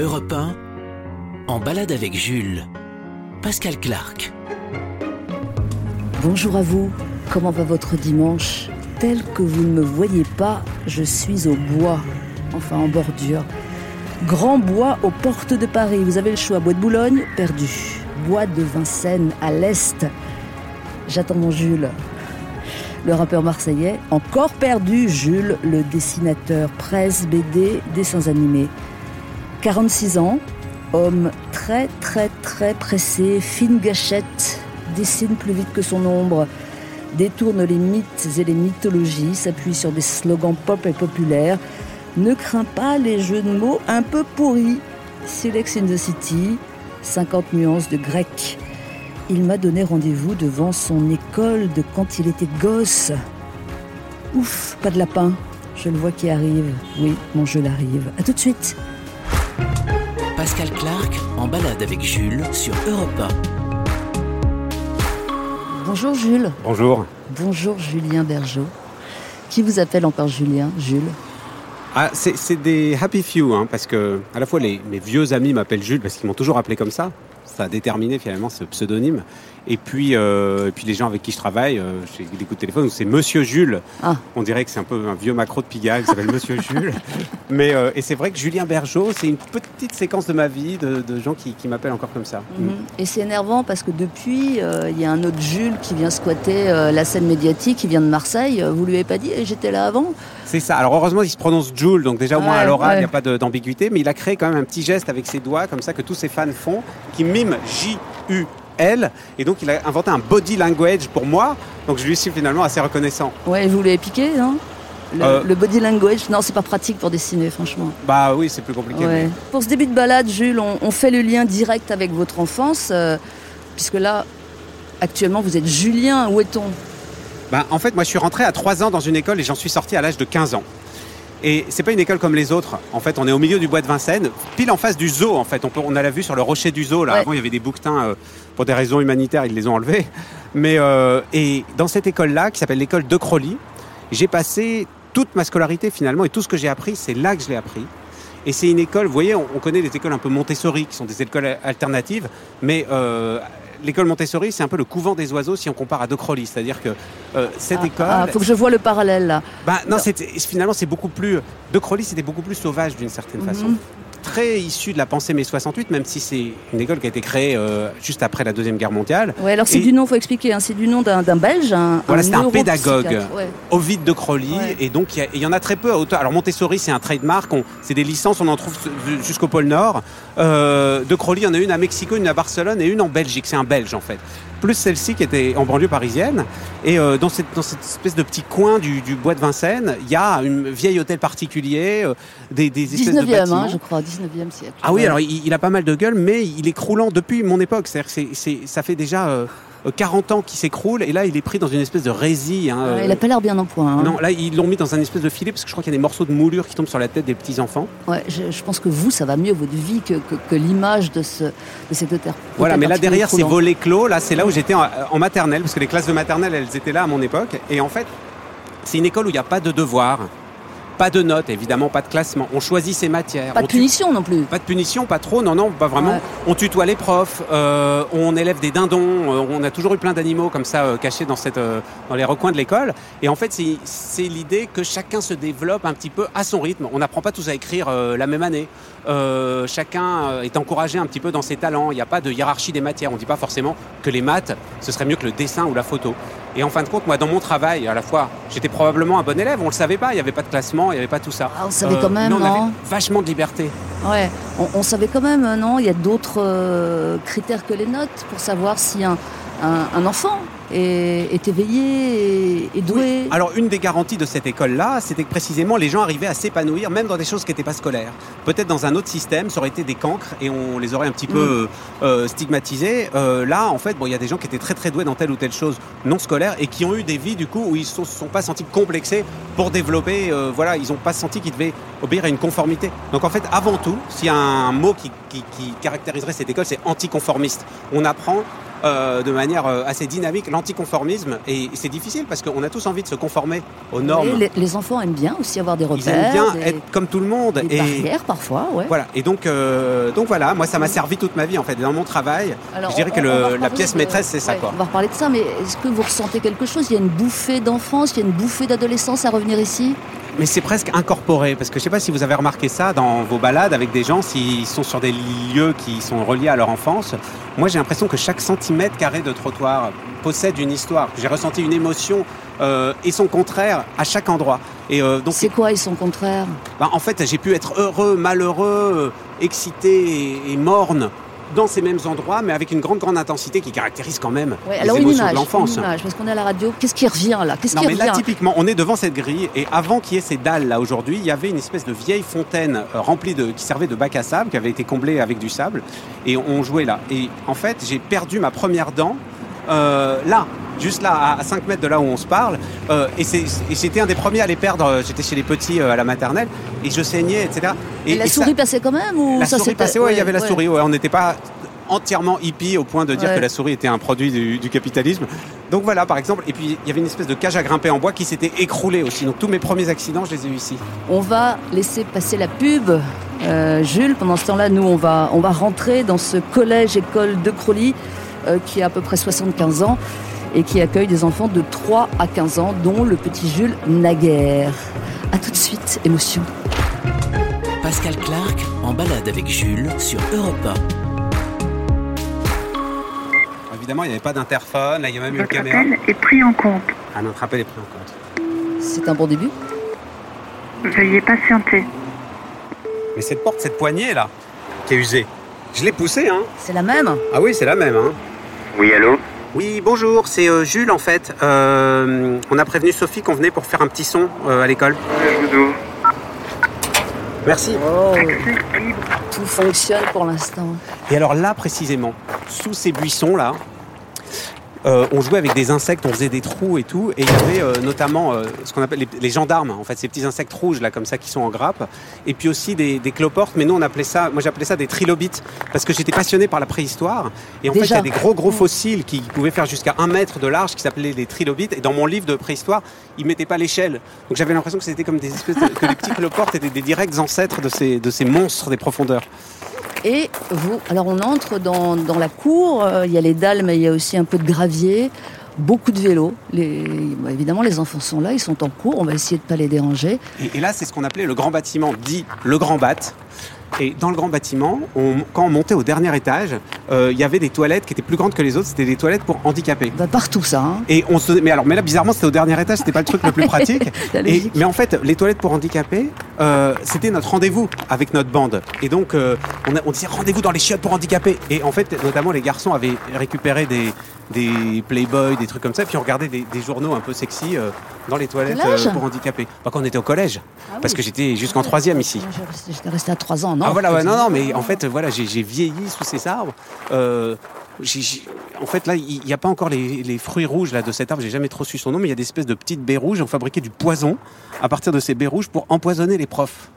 Europe 1, en balade avec Jules. Pascal Clark. Bonjour à vous, comment va votre dimanche? Tel que vous ne me voyez pas, je suis au bois, enfin en bordure. Grand bois aux portes de Paris, vous avez le choix, bois de Boulogne, perdu. Bois de Vincennes à l'est. J'attends mon Jules. Le rappeur marseillais, encore perdu, Jules, le dessinateur presse, BD, dessins animés. 46 ans, homme très très très pressé, fine gâchette, dessine plus vite que son ombre, détourne les mythes et les mythologies, s'appuie sur des slogans pop et populaires, ne craint pas les jeux de mots un peu pourris. Silex in the City, 50 nuances de grec. Il m'a donné rendez-vous devant son école de quand il était gosse. Ouf, pas de lapin. Je le vois qui arrive. Oui, mon jeu l'arrive. À tout de suite. Pascal Clark en balade avec Jules sur Europe 1. Bonjour Jules. Bonjour. Bonjour Julien Bergeau. Qui vous appelle encore Julien Jules? Ah, c'est des happy few, hein, parce que à la fois les, mes vieux amis m'appellent Jules parce qu'ils m'ont toujours appelé comme ça. Ça a déterminé finalement ce pseudonyme. Et puis, euh, et puis les gens avec qui je travaille, euh, j'ai des coups de téléphone, c'est Monsieur Jules. Ah. On dirait que c'est un peu un vieux macro de Pigalle qui s'appelle Monsieur Jules. Mais, euh, et c'est vrai que Julien Bergeau, c'est une petite séquence de ma vie de, gens qui, m'appellent encore comme ça. Mhm. Et c'est énervant parce que depuis, il y a un autre Jules qui vient squatter la scène médiatique, qui vient de Marseille. Vous lui avez pas dit, j'étais là avant? C'est ça. Alors heureusement, il se prononce Jules, donc déjà au moins à l'oral, il n'y a pas d'ambiguïté. Mais il a créé quand même un petit geste avec ses doigts, comme ça, que tous ses fans font, qui mime J-U elle. Et donc, il a inventé un body language pour moi. Donc, je lui suis finalement assez reconnaissant. Ouais, vous l'avez piqué, non? Euh. le, body language, non, c'est pas pratique pour dessiner, franchement. Bah oui, c'est plus compliqué. Pour ce début de balade, Jules, on, fait le lien direct avec votre enfance, euh, puisque là, actuellement, vous êtes Julien. Où est-on? Bah, En fait, moi, je suis rentré à 3 ans dans une école et j'en suis sorti à l'âge de 15 ans. Et c'est pas une école comme les autres. En fait, on est au milieu du bois de Vincennes, pile en face du zoo. En fait, on, on a la vue sur le rocher du zoo. Là, avant, il y avait des bouquetins euh, pour des raisons humanitaires, ils les ont enlevés. Mais euh, et dans cette école-là, qui s'appelle l'école de Crowley, j'ai passé toute ma scolarité finalement et tout ce que j'ai appris, c'est là que je l'ai appris. Et c'est une école, vous voyez, on, connaît des écoles un peu Montessori, qui sont des écoles alternatives, mais euh, l'école Montessori, c'est un peu le couvent des oiseaux si on compare à De Crowley. C'est-à-dire que euh, cette ah, école. Il ah, faut que je vois le parallèle là. Bah, non, finalement, c'est beaucoup plus. De Crowley, c'était beaucoup plus sauvage d'une certaine façon. Très issu de la pensée mai 68, même si c'est une école qui a été créée euh, juste après la Deuxième Guerre mondiale. Oui, alors c'est du nom, il faut expliquer, hein, c'est du nom d'un Belge. Un, voilà, c'est un pédagogue, Ovid de Crowley, et donc il y, en a très peu. Alors Montessori, c'est un trademark, c'est des licences, on en trouve jusqu'au pôle Nord. Euh, de Crowley, il y en a une à Mexico, une à Barcelone et une en Belgique, c'est un Belge en fait plus celle-ci qui était en banlieue parisienne. Et euh, dans, cette, dans cette espèce de petit coin du, bois de Vincennes, il y a un vieil hôtel particulier, euh, des, des espèces 19e, de hein, bâtiments. Hein, je crois, 19e siècle. Ah oui, alors il, a pas mal de gueule, mais il est croulant depuis mon époque. C'est-à-dire que ça fait déjà... Euh, 40 euh, ans qui s'écroule et là il est pris dans une espèce de résille. Hein, il n'a pas l'air bien en point. Hein. Non, là ils l'ont mis dans un espèce de filet parce que je crois qu'il y a des morceaux de moulure qui tombent sur la tête des petits enfants. Ouais, je, pense que vous ça va mieux votre vie que, que, l'image de, ce, de cet hôtel. Voilà, mais là derrière ces volets clos, là c'est là où j'étais en, en, maternelle parce que les classes de maternelle elles étaient là à mon époque et en fait c'est une école où il n'y a pas de devoirs. Pas de notes, évidemment, pas de classement. On choisit ses matières. Pas de punition non plus. Pas de punition, pas trop, non, non, pas vraiment. On tutoie les profs, euh, on élève des dindons, euh, on a toujours eu plein d'animaux comme ça euh, cachés dans, cette, dans les recoins de l'école. Et en fait, c'est l'idée que chacun se développe un petit peu à son rythme. On n'apprend pas tous à écrire la même année. chacun est encouragé un petit peu dans ses talents. Il n'y a pas de hiérarchie des matières. On ne dit pas forcément que les maths, ce serait mieux que le dessin ou la photo. Et en fin de compte, moi, dans mon travail, à la fois, j'étais probablement un bon élève. On le savait pas. Il n'y avait pas de classement, il n'y avait pas tout ça. Ah, on savait quand même, non, on avait vachement de liberté. Ouais, on, savait quand même, non Il y a d'autres euh, critères que les notes pour savoir si un, un enfant est, éveillé et, doué. Alors une des garanties de cette école-là, c'était que précisément les gens arrivaient à s'épanouir même dans des choses qui n'étaient pas scolaires. Peut-être dans un autre système, ça aurait été des cancres et on les aurait un petit peu mm. euh, stigmatisés. Euh, là, en fait, bon, il y a des gens qui étaient très très doués dans telle ou telle chose non scolaire et qui ont eu des vies du coup où ils ne se sont, pas sentis complexés pour développer. Euh, voilà, ils n'ont pas senti qu'ils devaient obéir à une conformité. Donc en fait, avant tout, s'il y a un mot qui, qui caractériserait cette école, c'est anticonformiste. On apprend euh, de manière euh, assez dynamique l'anticonformisme. Et c'est difficile parce qu'on a tous envie de se conformer aux normes. les, les, enfants aiment bien aussi avoir des repères. Ils aiment bien être comme tout le monde. Des et barrières parfois, ouais. Voilà. Et donc, euh, donc voilà, moi ça m'a servi toute ma vie en fait. Dans mon travail, je dirais que le, la pièce maîtresse c'est ça. Quoi. On va reparler de ça, mais est-ce que vous ressentez quelque chose? Il y a une bouffée d'enfance, il y a une bouffée d'adolescence à revenir ici? Mais c'est presque incorporé, parce que je ne sais pas si vous avez remarqué ça dans vos balades avec des gens, s'ils sont sur des lieux qui sont reliés à leur enfance. Moi, j'ai l'impression que chaque centimètre carré de trottoir possède une histoire. J'ai ressenti une émotion euh, et son contraire à chaque endroit. Et euh, donc, c'est quoi et son contraire bah, En fait, j'ai pu être heureux, malheureux, excité et, et morne dans ces mêmes endroits, mais avec une grande, grande intensité qui caractérise quand même les émotions de l'enfance. Parce qu'on est à la radio, qu'est-ce qui revient là? Qu'est-ce qui mais là, typiquement, on est devant cette grille, et avant qu'il y ait ces dalles là aujourd'hui, il y avait une espèce de vieille fontaine euh, remplie de, qui servait de bac à sable, qui avait été comblée avec du sable, et on jouait là. Et en fait, j'ai perdu ma première dent euh, là, juste là, à 5 mètres de là où on se parle. Euh, et c'était un des premiers à les perdre. J'étais chez les petits euh, à la maternelle et je saignais, etc. Et, la souris passait quand même ou La ça souris passait, ouais, il y avait la souris. Ouais, on n'était pas entièrement hippie au point de dire que la souris était un produit du, capitalisme. Donc voilà, par exemple. Et puis il y avait une espèce de cage à grimper en bois qui s'était écroulée aussi. Donc tous mes premiers accidents, je les ai eu ici. On va laisser passer la pub. Jules, pendant ce temps-là, nous, on va, on va rentrer dans ce collège-école de Crowley euh, qui a à peu près 75 ans et qui accueille des enfants de 3 à 15 ans, dont le petit Jules Naguère. A tout de suite, émotion. Pascal Clark en balade avec Jules sur Europe 1. Évidemment, il n'y avait pas d'interphone, là il y a même une caméra. Notre appel est pris en compte. Ah, notre appel est pris en compte. C'est un bon début Veuillez patienter. Mais cette porte, cette poignée là, qui est usée, je l'ai poussée, hein C'est la même Ah oui, c'est la même, hein oui, allô? Oui, bonjour, c'est euh, Jules en fait. Euh, on a prévenu Sophie qu'on venait pour faire un petit son euh, à l'école. Merci. Oh, tout fonctionne pour l'instant. Et alors là, précisément, sous ces buissons là, euh, on jouait avec des insectes, on faisait des trous et tout, et il y avait euh, notamment euh, ce qu'on appelle les, gendarmes, en fait, ces petits insectes rouges là comme ça qui sont en grappe, et puis aussi des, des cloportes, mais nous on appelait ça, moi j'appelais ça des trilobites, parce que j'étais passionné par la préhistoire, et en fait il y a des gros gros fossiles qui pouvaient faire jusqu'à un mètre de large qui s'appelaient les trilobites, et dans mon livre de préhistoire, ils mettaient pas l'échelle, donc j'avais l'impression que c'était comme des espèces de, que les petits cloportes étaient des directs ancêtres de ces, de ces monstres des profondeurs. Et vous, alors on entre dans, dans la cour, euh, il y a les dalles, mais il y a aussi un peu de gravier, beaucoup de vélos. Les, bah, évidemment, les enfants sont là, ils sont en cours, on va essayer de ne pas les déranger. Et, et là, c'est ce qu'on appelait le grand bâtiment, dit le grand bat. Et dans le grand bâtiment, on, quand on montait au dernier étage, euh, il y avait des toilettes qui étaient plus grandes que les autres. C'était des toilettes pour handicapés. Bah partout ça. Hein. Et on se, mais alors, mais là bizarrement, c'était au dernier étage. C'était pas le truc le plus pratique. et, mais en fait, les toilettes pour handicapés, euh, c'était notre rendez-vous avec notre bande. Et donc, euh, on, a, on disait rendez-vous dans les chiottes pour handicapés. Et en fait, notamment les garçons avaient récupéré des, des Playboy, des trucs comme ça, puis on regardait des, des journaux un peu sexy euh, dans les toilettes pour handicapés. Bah, quand on était au collège, ah parce que j'étais jusqu'en troisième ici. J'étais resté à trois ans, non Ah voilà, ouais, non, non, mais en fait, voilà, j'ai vieilli sous ces arbres. J ai, j ai, en fait, là, il n'y a pas encore les, les, fruits rouges là, de cet arbre, j'ai jamais trop su son nom, mais il y a des espèces de petites baies rouges. On fabriquait du poison à partir de ces baies rouges pour empoisonner les profs.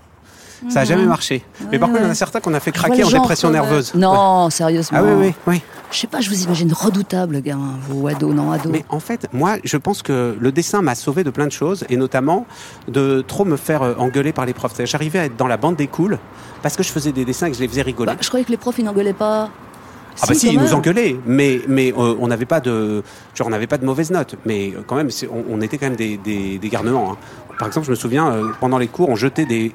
Ça n'a jamais marché. Ouais, mais par contre, il y en a certains qu'on a fait craquer en dépression nerveuse. Non, ouais. sérieusement. Ah oui, oui, oui. Je sais pas, je vous imagine redoutable, gamin, vous, ado, non, ado. Mais en fait, moi, je pense que le dessin m'a sauvé de plein de choses, et notamment de trop me faire euh, engueuler par les profs. J'arrivais à être dans la bande des cools parce que je faisais des dessins et que je les faisais rigoler. Bah, je croyais que les profs, ils n'engueulaient pas. Ah bah si, ils nous engueulaient, mais mais euh, on n'avait pas de genre on n'avait pas de mauvaises notes, mais euh, quand même on, on, était quand même des, des, des garnements. Hein. Par exemple, je me souviens euh, pendant les cours, on jetait des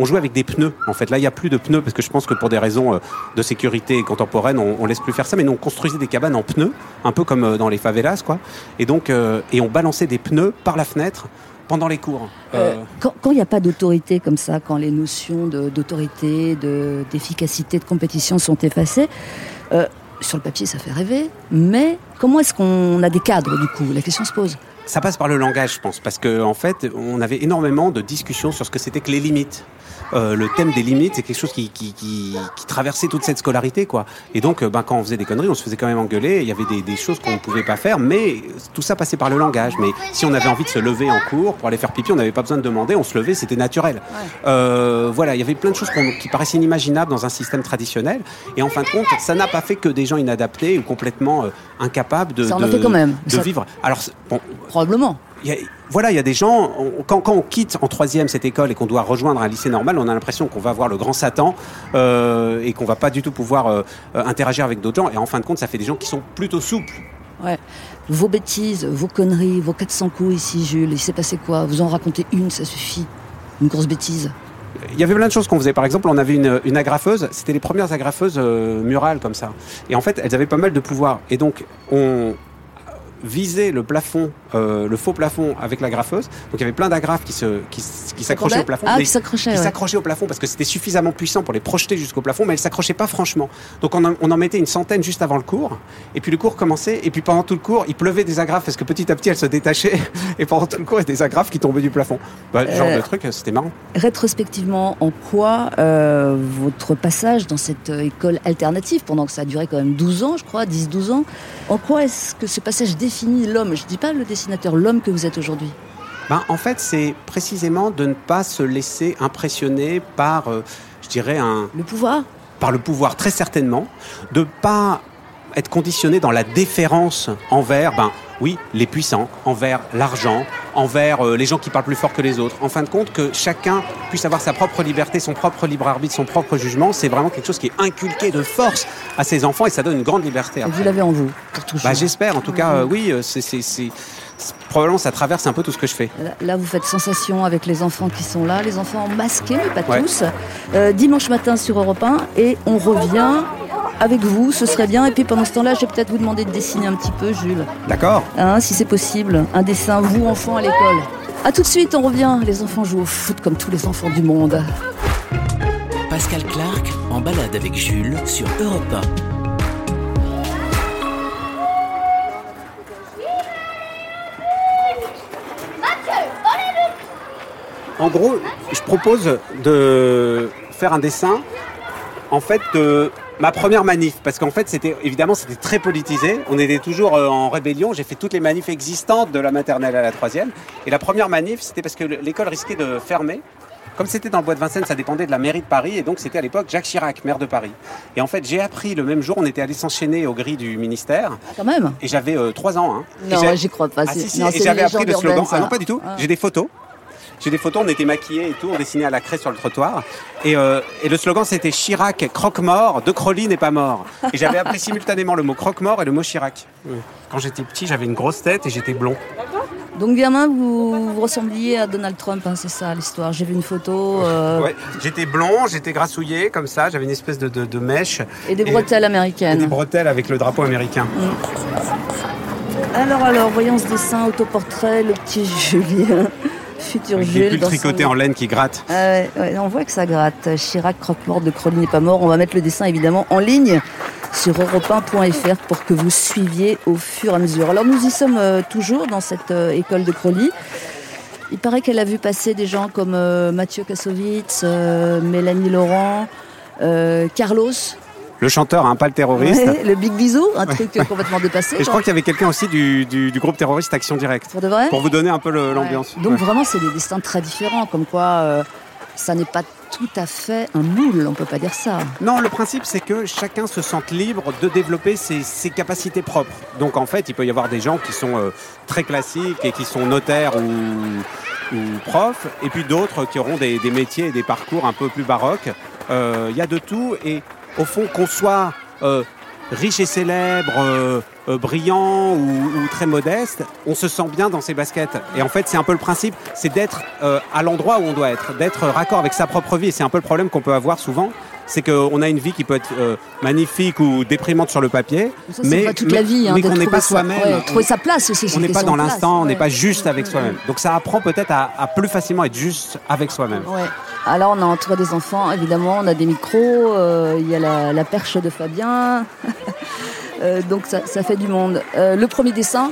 on jouait avec des pneus. En fait, là, il n'y a plus de pneus parce que je pense que pour des raisons euh, de sécurité contemporaine, on, on, laisse plus faire ça. Mais nous, on construisait des cabanes en pneus, un peu comme euh, dans les favelas, quoi. Et donc, euh, et on balançait des pneus par la fenêtre pendant les cours. Euh, quand il n'y a pas d'autorité comme ça, quand les notions d'autorité, d'efficacité, de, de, compétition sont effacées, euh, sur le papier, ça fait rêver. Mais comment est-ce qu'on a des cadres, du coup? La question se pose. ça passe par le langage, je pense, parce qu'en en fait, on avait énormément de discussions sur ce que c'était que les limites. Euh, le thème des limites, c'est quelque chose qui, qui, qui, qui, traversait toute cette scolarité, quoi. Et donc, euh, ben, quand on faisait des conneries, on se faisait quand même engueuler. Il y avait des, des choses qu'on ne pouvait pas faire, mais tout ça passait par le langage. Mais si on avait envie de se lever en cours pour aller faire pipi, on n'avait pas besoin de demander, on se levait, c'était naturel. Ouais. Euh, voilà, il y avait plein de choses qui paraissaient inimaginables dans un système traditionnel. Et en fin de compte, ça n'a pas fait que des gens inadaptés ou complètement euh, incapables de, ça en de, a fait quand même. de ça... vivre. Alors, bon, probablement. Y a, voilà, il y a des gens, on, quand, quand, on quitte en troisième cette école et qu'on doit rejoindre un lycée normal, on a l'impression qu'on va voir le grand Satan euh, et qu'on va pas du tout pouvoir euh, interagir avec d'autres gens. Et en fin de compte, ça fait des gens qui sont plutôt souples. Ouais. Vos bêtises, vos conneries, vos 400 coups ici, Jules, il s'est passé quoi? Vous en racontez une, ça suffit. Une grosse bêtise. Il y avait plein de choses qu'on faisait. Par exemple, on avait une, une agrafeuse. C'était les premières agrafeuses euh, murales comme ça. Et en fait, elles avaient pas mal de pouvoir. Et donc, on visait le plafond, euh, le faux plafond avec l'agrafeuse. Donc il y avait plein d'agrafes qui se, qui, qui s'accrochaient au plafond. Ah, qui s'accrochaient. Qui ouais. s'accrochaient au plafond parce que c'était suffisamment puissant pour les projeter jusqu'au plafond, mais elles s'accrochaient pas franchement. Donc on en, on en, mettait une centaine juste avant le cours. Et puis le cours commençait. Et puis pendant tout le cours, il pleuvait des agrafes parce que petit à petit elles se détachaient. Et pendant tout le cours, il y avait des agrafes qui tombaient du plafond. Bah, euh, genre de truc, c'était marrant. Rétrospectivement, en quoi euh, votre passage dans cette école alternative, pendant que ça a duré quand même 12 ans, je crois, 10-12 ans, en quoi est-ce que ce passage définit l'homme Je dis pas le dessinateur, l'homme que vous êtes aujourd'hui. Ben, en fait, c'est précisément de ne pas se laisser impressionner par, euh, je dirais, un... Le pouvoir Par le pouvoir, très certainement. De pas être conditionné dans la déférence envers, ben, oui, les puissants, envers l'argent, envers euh, les gens qui parlent plus fort que les autres. En fin de compte, que chacun puisse avoir sa propre liberté, son propre libre arbitre, son propre jugement, c'est vraiment quelque chose qui est inculqué de force à ses enfants et ça donne une grande liberté. Et vous l'avez en vous, pour toujours. Bah, J'espère, en tout cas, euh, oui, c'est probablement ça traverse un peu tout ce que je fais. Là, vous faites sensation avec les enfants qui sont là, les enfants masqués, mais pas ouais. tous. Euh, dimanche matin sur Europe 1 et on revient avec vous, ce serait bien. Et puis pendant ce temps-là, je vais peut-être vous demander de dessiner un petit peu, Jules. D'accord. Hein, si c'est possible, un dessin, vous, enfant, à l'école. A tout de suite, on revient. Les enfants jouent au foot comme tous les enfants du monde. Pascal Clark en balade avec Jules sur Europe 1. En gros, je propose de faire un dessin en fait de ma première manif parce qu'en fait c'était évidemment c'était très politisé on était toujours euh, en rébellion j'ai fait toutes les manifs existantes de la maternelle à la troisième et la première manif c'était parce que l'école risquait de fermer comme c'était dans le bois de Vincennes, ça dépendait de la mairie de Paris, et donc c'était à l'époque Jacques Chirac, maire de Paris. Et en fait, j'ai appris le même jour, on était allé s'enchaîner aux grilles du ministère. Ah, quand même Et j'avais euh, 3 ans. Hein. Non, j'y crois pas. Ah, si, si, et j'avais appris le slogan. Ah non, pas du tout. Ah. J'ai des photos. J'ai des photos, on était maquillés et tout, on dessinait à la craie sur le trottoir. Et, euh, et le slogan c'était Chirac, croque-mort, De Crolly n'est pas mort. Et j'avais appris simultanément le mot croque-mort et le mot Chirac. Quand j'étais petit, j'avais une grosse tête et j'étais blond. Donc gamin, vous, vous ressembliez à Donald Trump, hein, c'est ça l'histoire. J'ai vu une photo. Euh... Ouais, j'étais blond, j'étais grassouillé comme ça, j'avais une espèce de, de, de, mèche. Et des bretelles et, américaines. Et des bretelles avec le drapeau américain. Mmh. Alors, alors, voyons ce dessin, autoportrait, le petit Julien. Futur Jules. Des son... en laine qui grattent. Ah ouais, on voit que ça gratte. Chirac, croque-mort de Crolly n'est pas mort. On va mettre le dessin évidemment en ligne sur europe1.fr pour que vous suiviez au fur et à mesure. Alors nous y sommes euh, toujours dans cette euh, école de Crolly. Il paraît qu'elle a vu passer des gens comme euh, Mathieu Kassovitz, Mélanie Laurent, Carlos. Le chanteur, hein, pas le terroriste. Ouais, le Big Bisou, un ouais. truc complètement dépassé. Et je crois qu'il y avait quelqu'un aussi du, du, du, groupe terroriste Action Directe. Pour de vrai Pour vous donner un peu l'ambiance. Ouais. Donc vraiment, c'est des destins très différents, comme quoi euh, ça n'est pas tout à fait un moule, on peut pas dire ça. Non, le principe c'est que chacun se sente libre de développer ses, ses, capacités propres. Donc en fait, il peut y avoir des gens qui sont euh, très classiques et qui sont notaires ou, ou profs, et puis d'autres qui auront des, des, métiers et des parcours un peu plus baroques. Il euh, y a de tout, et au fond, qu'on soit euh, riche et célèbre, euh, brillant ou, ou, très modeste, on se sent bien dans ses baskets. Et en fait, c'est un peu le principe, c'est d'être euh, à l'endroit où on doit être, d'être raccord avec sa propre vie. C'est un peu le problème qu'on peut avoir souvent, c'est qu'on a une vie qui peut être euh, magnifique ou déprimante sur le papier, ça, mais, pas toute la vie, hein, mais qu'on n'est pas soi-même. Ouais, trouver sa place aussi. On n'est pas dans l'instant, on n'est pas juste avec soi-même. Donc ça apprend peut-être à, à, plus facilement être juste avec soi-même. Ouais. Alors on a entouré des enfants, évidemment, on a des micros, euh, il y a la, la, perche de Fabien, euh, donc ça, ça, fait du monde. Euh, le premier dessin,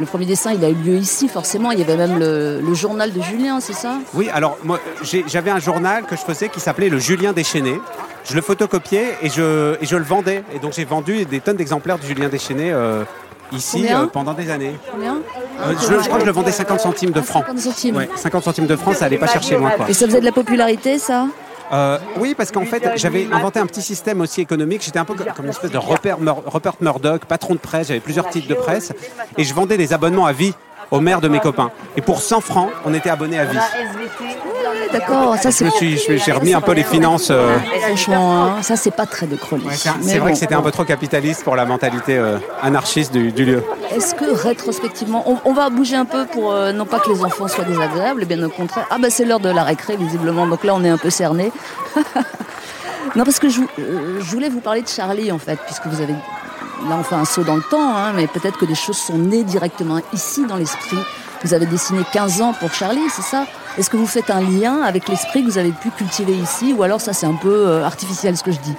Le premier dessin, il a eu lieu ici, forcément. Il y avait même le, le journal de Julien, c'est ça? Oui, alors moi, j'ai- j'avais un journal que je faisais qui s'appelait le Julien déchaîné. Je le photocopiais et je, et je le vendais. Et donc j'ai vendu des tonnes d'exemplaires du Julien déchaîné euh, ici euh, pendant des années. Combien? Euh, je, je crois que je le vendais 50 centimes de francs. 50 centimes. Ouais, 50 centimes de francs, ça allait pas chercher loin. Quoi. Et ça faisait de la popularité, ça? Euh, oui, parce qu'en fait, j'avais inventé un petit système aussi économique. J'étais un peu comme une espèce de Rupert, Mur- Rupert Murdoch, patron de presse. J'avais plusieurs titres de presse. Et je vendais des abonnements à vie aux maires de mes copains. Et pour 100 francs, on était abonné à vie. D'accord, ça c'est. j'ai remis un peu les finances. euh, Franchement, hein, ça c'est pas très de Crowley. ouais, c'est vrai bon. que c'était un peu trop capitaliste pour la mentalité euh, anarchiste du, du lieu. Est-ce que rétrospectivement, on, on va bouger un peu pour euh, non pas que les enfants soient désagréables, et bien au contraire. Ah bah c'est l'heure de la récré visiblement, donc là on est un peu cerné. non parce que je voulais vous parler de Charlie en fait, puisque vous avez là on fait un saut dans le temps, hein, mais peut-être que des choses sont nées directement ici dans l'esprit. Vous avez dessiné 15 ans pour Charlie, c'est ça? Est-ce que vous faites un lien avec l'esprit que vous avez pu cultiver ici, ou alors ça c'est un peu euh, artificiel ce que je dis?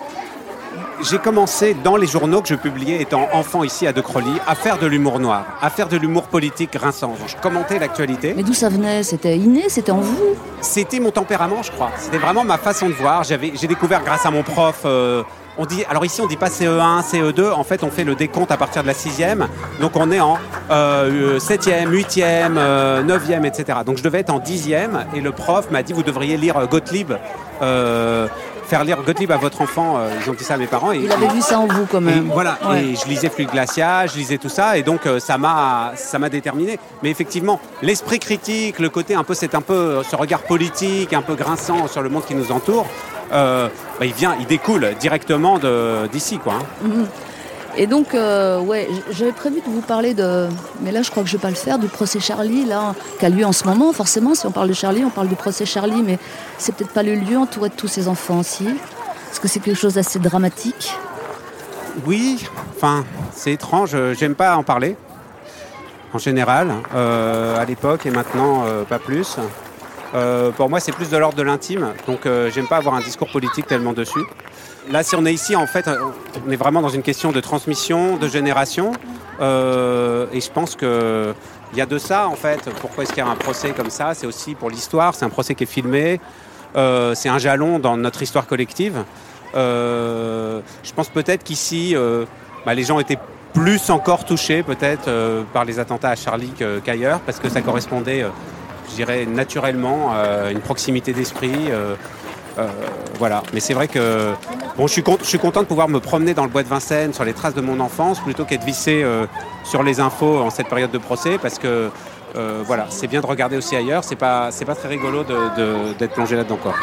J'ai commencé dans les journaux que je publiais étant enfant ici à De Crolly à faire de l'humour noir, à faire de l'humour politique grinçant. Je commentais l'actualité. Mais d'où ça venait? C'était inné? C'était en vous? C'était mon tempérament, je crois. C'était vraiment ma façon de voir. J'avais, j'ai découvert grâce à mon prof. euh, on dit, alors ici on dit pas CE1, CE2. En fait, on fait le décompte à partir de la sixième. Donc on est en euh, septième, huitième, euh, neuvième, etc. Donc je devais être en dixième. Et le prof m'a dit, vous devriez lire Gottlieb. euh, faire lire Gottlieb à votre enfant. euh, ils ont dit ça à mes parents. Et, Il avait vu ça en vous quand et même. voilà, Ouais. et je lisais Fluide Glacial, je lisais tout ça, et donc euh, ça m'a ça m'a déterminé. Mais effectivement, l'esprit critique, le côté un peu, c'est un peu euh, ce regard politique, un peu grinçant sur le monde qui nous entoure, euh, bah, il vient, il découle directement d'ici, quoi. hein. Et donc, euh, ouais, j'avais prévu de vous parler de. Mais là, je crois que je vais pas le faire, du procès Charlie, là, qui a lieu en ce moment, forcément. Si on parle de Charlie, on parle du procès Charlie, mais c'est peut-être pas le lieu entouré de tous ces enfants aussi. Parce que c'est quelque chose d'assez dramatique? Oui, enfin, c'est étrange, euh, j'aime pas en parler, en général, euh, à l'époque et maintenant, pas plus. Pour moi, c'est plus de l'ordre de l'intime, donc j'aime pas avoir un discours politique tellement dessus. Là, si on est ici, en fait, euh, on est vraiment dans une question de transmission, de génération, euh, et je pense que il y a de ça, en fait. Pourquoi est-ce qu'il y a un procès comme ça? C'est aussi pour l'histoire, c'est un procès qui est filmé, euh, c'est un jalon dans notre histoire collective. Je pense peut-être qu'ici, bah, les gens étaient plus encore touchés peut-être par les attentats à Charlie qu'ailleurs, parce que ça correspondait, je dirais, naturellement à une proximité d'esprit. Euh, voilà. Mais c'est vrai que bon, je suis, con- je suis content de pouvoir me promener dans le bois de Vincennes sur les traces de mon enfance plutôt qu'être vissé euh, sur les infos en cette période de procès, parce que euh, voilà, c'est bien de regarder aussi ailleurs. C'est pas, c'est pas très rigolo d'être plongé là-dedans quoi.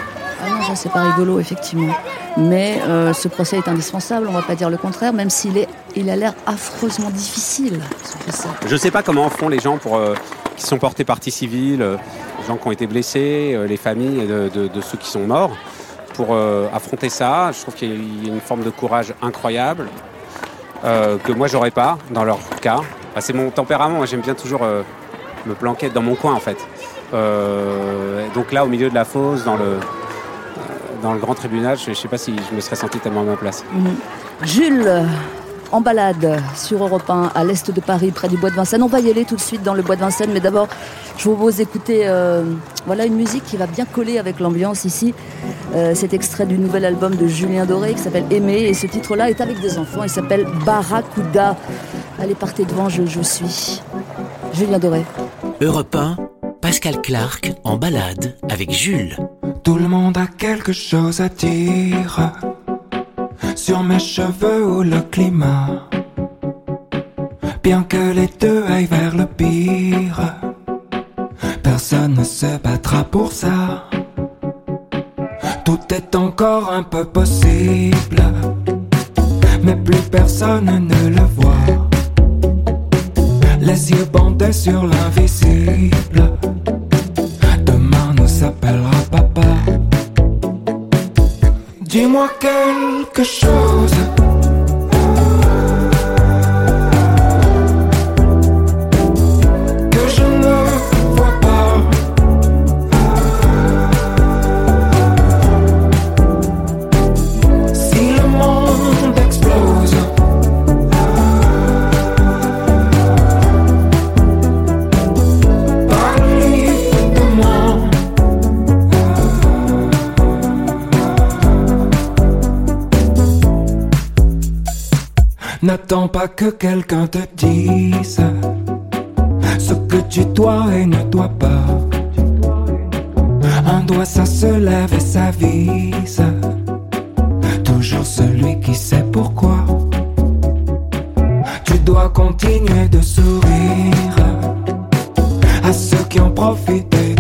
Ah non, ça c'est pas rigolo, effectivement. Mais euh, ce procès est indispensable, on va pas dire le contraire, même s'il est, il a l'air affreusement difficile, ce procès. Je ne sais pas comment font les gens pour, euh, qui sont portés partie civile, euh, les gens qui ont été blessés, euh, les familles de, ceux qui sont morts, pour euh, affronter ça. Je trouve qu'il y a une forme de courage incroyable que moi j'aurais pas dans leur cas. Enfin, c'est mon tempérament, j'aime bien toujours me planquer dans mon coin en fait. Donc là, au milieu de la fosse, dans le, dans le grand tribunal, je ne sais pas si je me serais senti tellement à ma place. Jules, en balade sur Europe 1 à l'est de Paris, près du bois de Vincennes. On va y aller tout de suite dans le bois de Vincennes, mais d'abord, je vous propose d'écouter euh, voilà une musique qui va bien coller avec l'ambiance ici. Euh, cet extrait du nouvel album de Julien Doré qui s'appelle Aimer, et ce titre-là est avec des enfants. Il s'appelle Barracuda. Allez, partez devant, je, je suis. Julien Doré. Europe 1, Pascal Clark en balade avec Jules. Tout le monde a quelque chose à dire sur mes cheveux ou le climat. Bien que les deux aillent vers le pire, personne ne se battra pour ça. Tout est encore un peu possible, mais plus personne ne le voit. Les yeux bandés sur l'invisible. Dis-moi quelque chose. N'attends pas que quelqu'un te dise ce que tu dois et ne dois pas. Un doigt ça se lève et ça vise. Toujours celui qui sait pourquoi. Tu dois continuer de sourire à ceux qui ont profité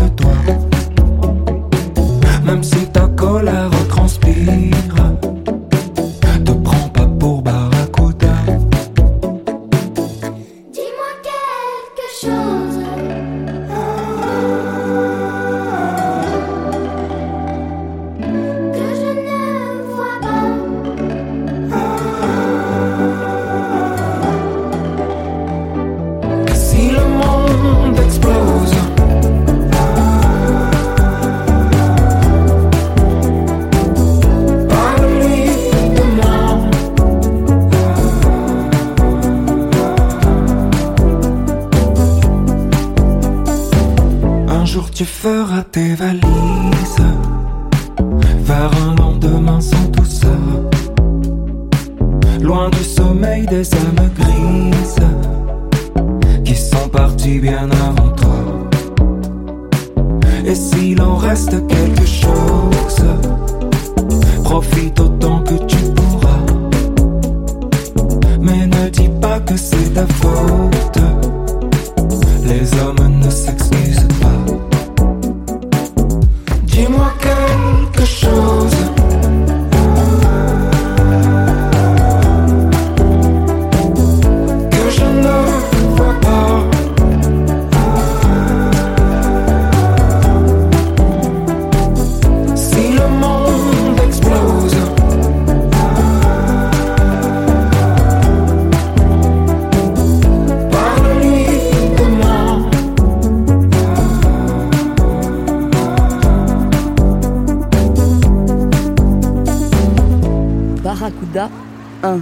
1.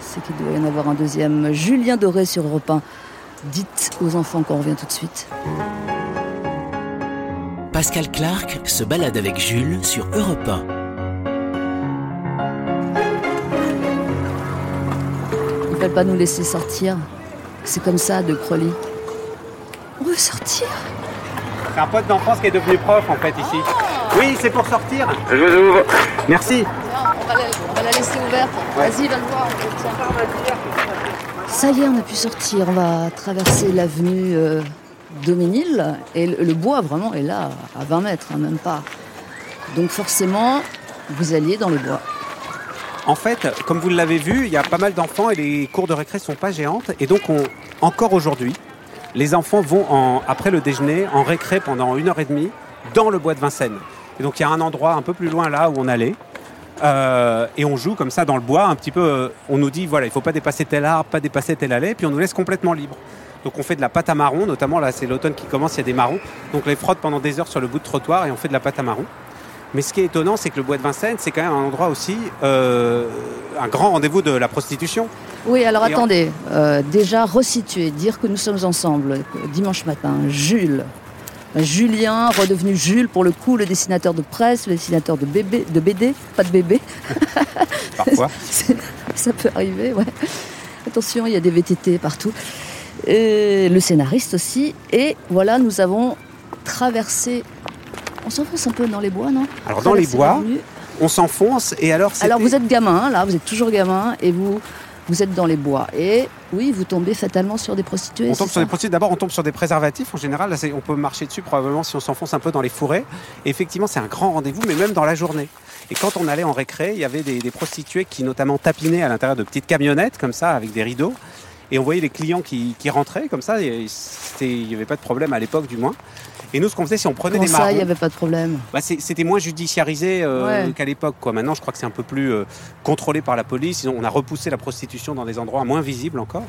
C'est qu'il doit y en avoir un deuxième. Julien Doré sur Europe 1. Dites aux enfants qu'on revient tout de suite. Pascal Clark se balade avec Jules sur Europe 1. Ils ne veulent pas nous laisser sortir. C'est comme ça, de Crowley. On veut sortir. C'est un pote d'enfance qui est devenu prof en fait ici. Oui, c'est pour sortir. Je vous ouvre. Merci. On va Vas-y, va le voir. Ça y est, on a pu sortir. On va traverser l'avenue euh, Doménil. Et le, le bois, vraiment, est là, à 20 mètres, hein, même pas. Donc forcément, vous alliez dans le bois. En fait, comme vous l'avez vu, il y a pas mal d'enfants et les cours de récré sont pas géantes. Et donc, on, encore aujourd'hui, les enfants vont en- après le déjeuner en récré pendant une heure et demie dans le bois de Vincennes. Et donc, il y a un endroit un peu plus loin là où on allait. Euh, et on joue comme ça dans le bois, un petit peu. euh, on nous dit voilà, il faut pas dépasser tel arbre, pas dépasser tel allée, puis on nous laisse complètement libre. Donc on fait de la pâte à marron, notamment là c'est l'automne qui commence, il y a des marrons. Donc on les frotte pendant des heures sur le bout de trottoir et on fait de la pâte à marron. Mais ce qui est étonnant, c'est que le bois de Vincennes, c'est quand même un endroit aussi, euh, un grand rendez-vous de la prostitution. Oui, alors Et attendez. Euh, déjà, resituer, dire que nous sommes ensemble dimanche matin. Jules. Euh, Julien, redevenu Jules, pour le coup, le dessinateur de presse, le dessinateur de, bébé, de BD, pas de bébé. Parfois. Ça peut arriver, ouais. Attention, il y a des VTT partout. Et le scénariste aussi. Et voilà, nous avons traversé. On s'enfonce un peu dans les bois, non? Alors dans les bois, on s'enfonce et alors Alors vous êtes gamin, là, vous êtes toujours gamin, et vous, vous êtes dans les bois. Et oui, vous tombez fatalement sur des prostituées. On tombe sur des prostituées. D'abord, on tombe sur des préservatifs. En général, là, on peut marcher dessus probablement si on s'enfonce un peu dans les fourrés. Et effectivement, c'est un grand rendez-vous, mais même dans la journée. Et quand on allait en récré, il y avait des, des prostituées qui notamment tapinaient à l'intérieur de petites camionnettes comme ça, avec des rideaux. Et on voyait les clients qui, qui rentraient comme ça. et c'était- Il n'y avait pas de problème à l'époque, du moins. Et nous, ce qu'on faisait, c'est on prenait Comment des ça, marrons. il n'y avait pas de problème Bah, c'était moins judiciarisé euh, Ouais. qu'à l'époque. Quoi. Maintenant, je crois que c'est un peu plus euh, contrôlé par la police. On a repoussé la prostitution dans des endroits moins visibles encore.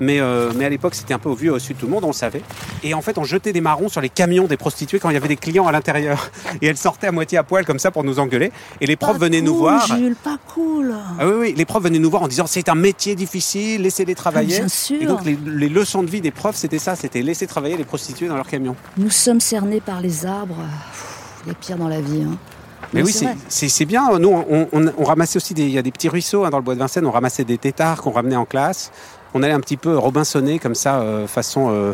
Mais, euh, mais à l'époque, c'était un peu au vu et au sud de tout le monde, on le savait. Et en fait, on jetait des marrons sur les camions des prostituées quand il y avait des clients à l'intérieur. Et elles sortaient à moitié à poil comme ça pour nous engueuler. Et les profs Pas venaient nous voir. Jules, pas cool Ah oui, oui, les profs venaient nous voir en disant c'est un métier difficile, laissez-les travailler. Bien sûr. Et donc les, les leçons de vie des profs, c'était ça, c'était laisser travailler les prostituées dans leurs camions. Nous sommes cernés par les arbres. Les pires dans la vie. hein. Mais Mais oui, c'est bien. Nous, on, on- on ramassait aussi des, il y a des petits ruisseaux hein, dans le bois de Vincennes. On ramassait des têtards qu'on ramenait en classe. On allait un petit peu Robinsonner comme ça, euh, façon euh,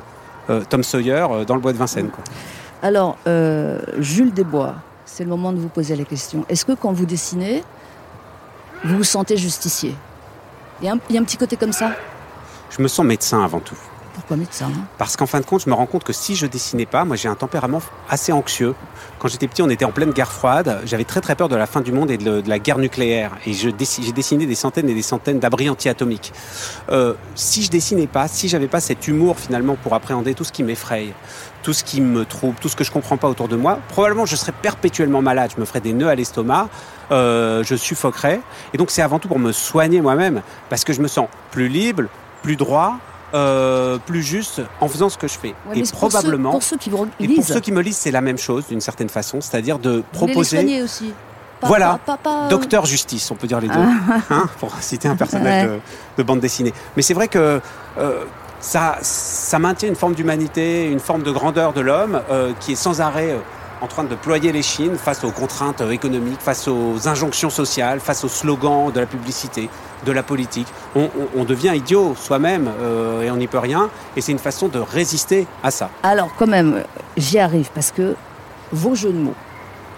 euh, Tom Sawyer dans le bois de Vincennes. quoi. Alors, Jules Desbois, c'est le moment de vous poser la question. Est-ce que quand vous dessinez, vous vous sentez justicier? Il y, a un, il y a un petit côté comme ça? Je me sens médecin avant tout. Pourquoi médecin hein? Parce qu'en fin de compte, je me rends compte que si je dessinais pas, moi j'ai un tempérament assez anxieux. Quand j'étais petit, on était en pleine guerre froide. J'avais très très peur de la fin du monde et de, la guerre nucléaire. Et j'ai dessiné des centaines et des centaines d'abris anti-atomiques. Euh, si je dessinais pas, si j'avais pas cet humour finalement pour appréhender tout ce qui m'effraie, tout ce qui me trouble, tout ce que je comprends pas autour de moi, probablement je serais perpétuellement malade. Je me ferais des nœuds à l'estomac, euh, je suffoquerais. Et donc c'est avant tout pour me soigner moi-même, parce que je me sens plus libre, plus droit. Euh, plus juste en faisant ce que je fais. Ouais, et mais pour ceux- probablement, Pour ceux, qui vous et pour ceux qui me lisent, c'est la même chose d'une certaine façon, c'est-à-dire de les proposer soigner aussi. Pas- Voilà. pas- pas- pas- Docteur Justice, on peut dire les deux, Ah. hein, pour citer un personnage Ouais. de, de bande dessinée. Mais c'est vrai que euh, ça, ça maintient une forme d'humanité, une forme de grandeur de l'homme euh, qui est sans arrêt en train de ployer les chines face aux contraintes économiques, face aux injonctions sociales, face aux slogans de la publicité, de la politique. On, devient idiot soi-même euh, et on n'y peut rien. Et c'est une façon de résister à ça. Alors, quand même, j'y arrive parce que vos jeux de mots.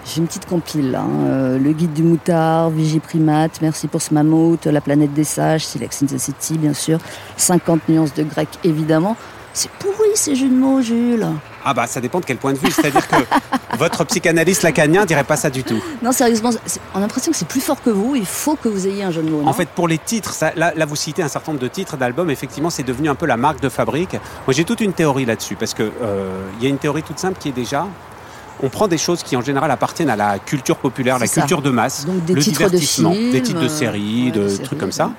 J'ai une petite compile, hein, euh, le guide du moutard, Vigiprimate, merci pour ce mammouth, la planète des sages, Silex in the City, bien sûr, 50 nuances de grec, évidemment. C'est pourri ces jeux de mots, Jules. Ah bah ça dépend de quel point de vue. C'est-à-dire que votre psychanalyste lacanien dirait pas ça du tout. Non, sérieusement, on a l'impression que c'est plus fort que vous. Il faut que vous ayez un jeu de mots. non En fait, pour les titres, ça- là, là, vous citez un certain nombre de titres d'albums. Effectivement, c'est devenu un peu la marque de fabrique. Moi, j'ai toute une théorie là-dessus parce que euh, il y a une théorie toute simple qui est déjà. On prend des choses qui en général appartiennent à la culture populaire, la ça. culture de masse, Donc des le titres de divertissement, films, des titres de euh, séries, ouais, de de trucs séries, comme ça.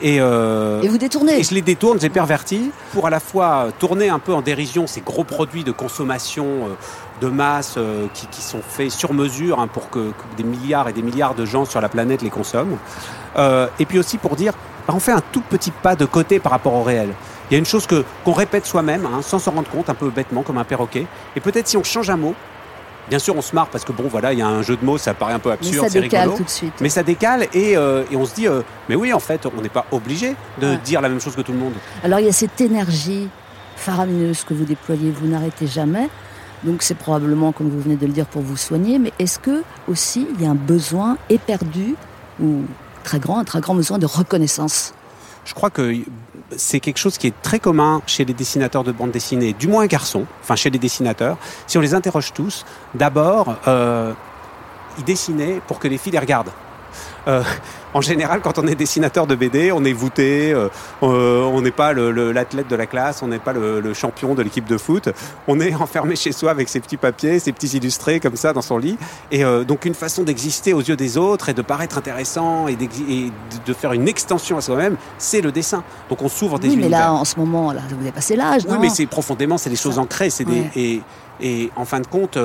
Et, euh, Et vous détournez. et je les détourne, j'ai perverti pour à la fois tourner un peu en dérision ces gros produits de consommation euh, de masse euh, qui, qui sont faits sur mesure hein, pour que, que des milliards et des milliards de gens sur la planète les consomment. Euh, et puis aussi pour dire, bah, on fait un tout petit pas de côté par rapport au réel. Il y a une chose que qu'on répète soi-même, hein, sans s'en rendre compte, un peu bêtement, comme un perroquet. Et peut-être si on change un mot, bien sûr on se marre parce que bon voilà, il y a un jeu de mots, ça paraît un peu absurde, c'est rigolo. tout de suite. Mais ça décale et, euh, et on se dit, euh, mais oui, en fait, on n'est pas obligé de Ouais. dire la même chose que tout le monde. Alors il y a cette énergie faramineuse que vous déployez, vous n'arrêtez jamais. Donc c'est probablement, comme vous venez de le dire, pour vous soigner. Mais est-ce que aussi il y a un besoin éperdu ou très grand, un très grand besoin de reconnaissance? Je crois que c'est quelque chose qui est très commun chez les dessinateurs de bande dessinée, du moins garçons, enfin chez les dessinateurs. Si on les interroge tous, d'abord, euh, ils dessinaient pour que les filles les regardent. Euh, en général, quand on est dessinateur de BD, on est voûté, euh, euh, on n'est pas l'athlète de la classe, on n'est pas le, le champion de l'équipe de foot. On est enfermé chez soi avec ses petits papiers, ses petits illustrés comme ça dans son lit. Et euh, donc une façon d'exister aux yeux des autres et de paraître intéressant et, de- faire une extension à soi-même, c'est le dessin. Donc on s'ouvre des Oui, mais là, en ce moment, là, vous avez passé l'âge, Oui, non? mais c'est profondément, c'est des choses ancrées, c'est des et, et en fin de compte,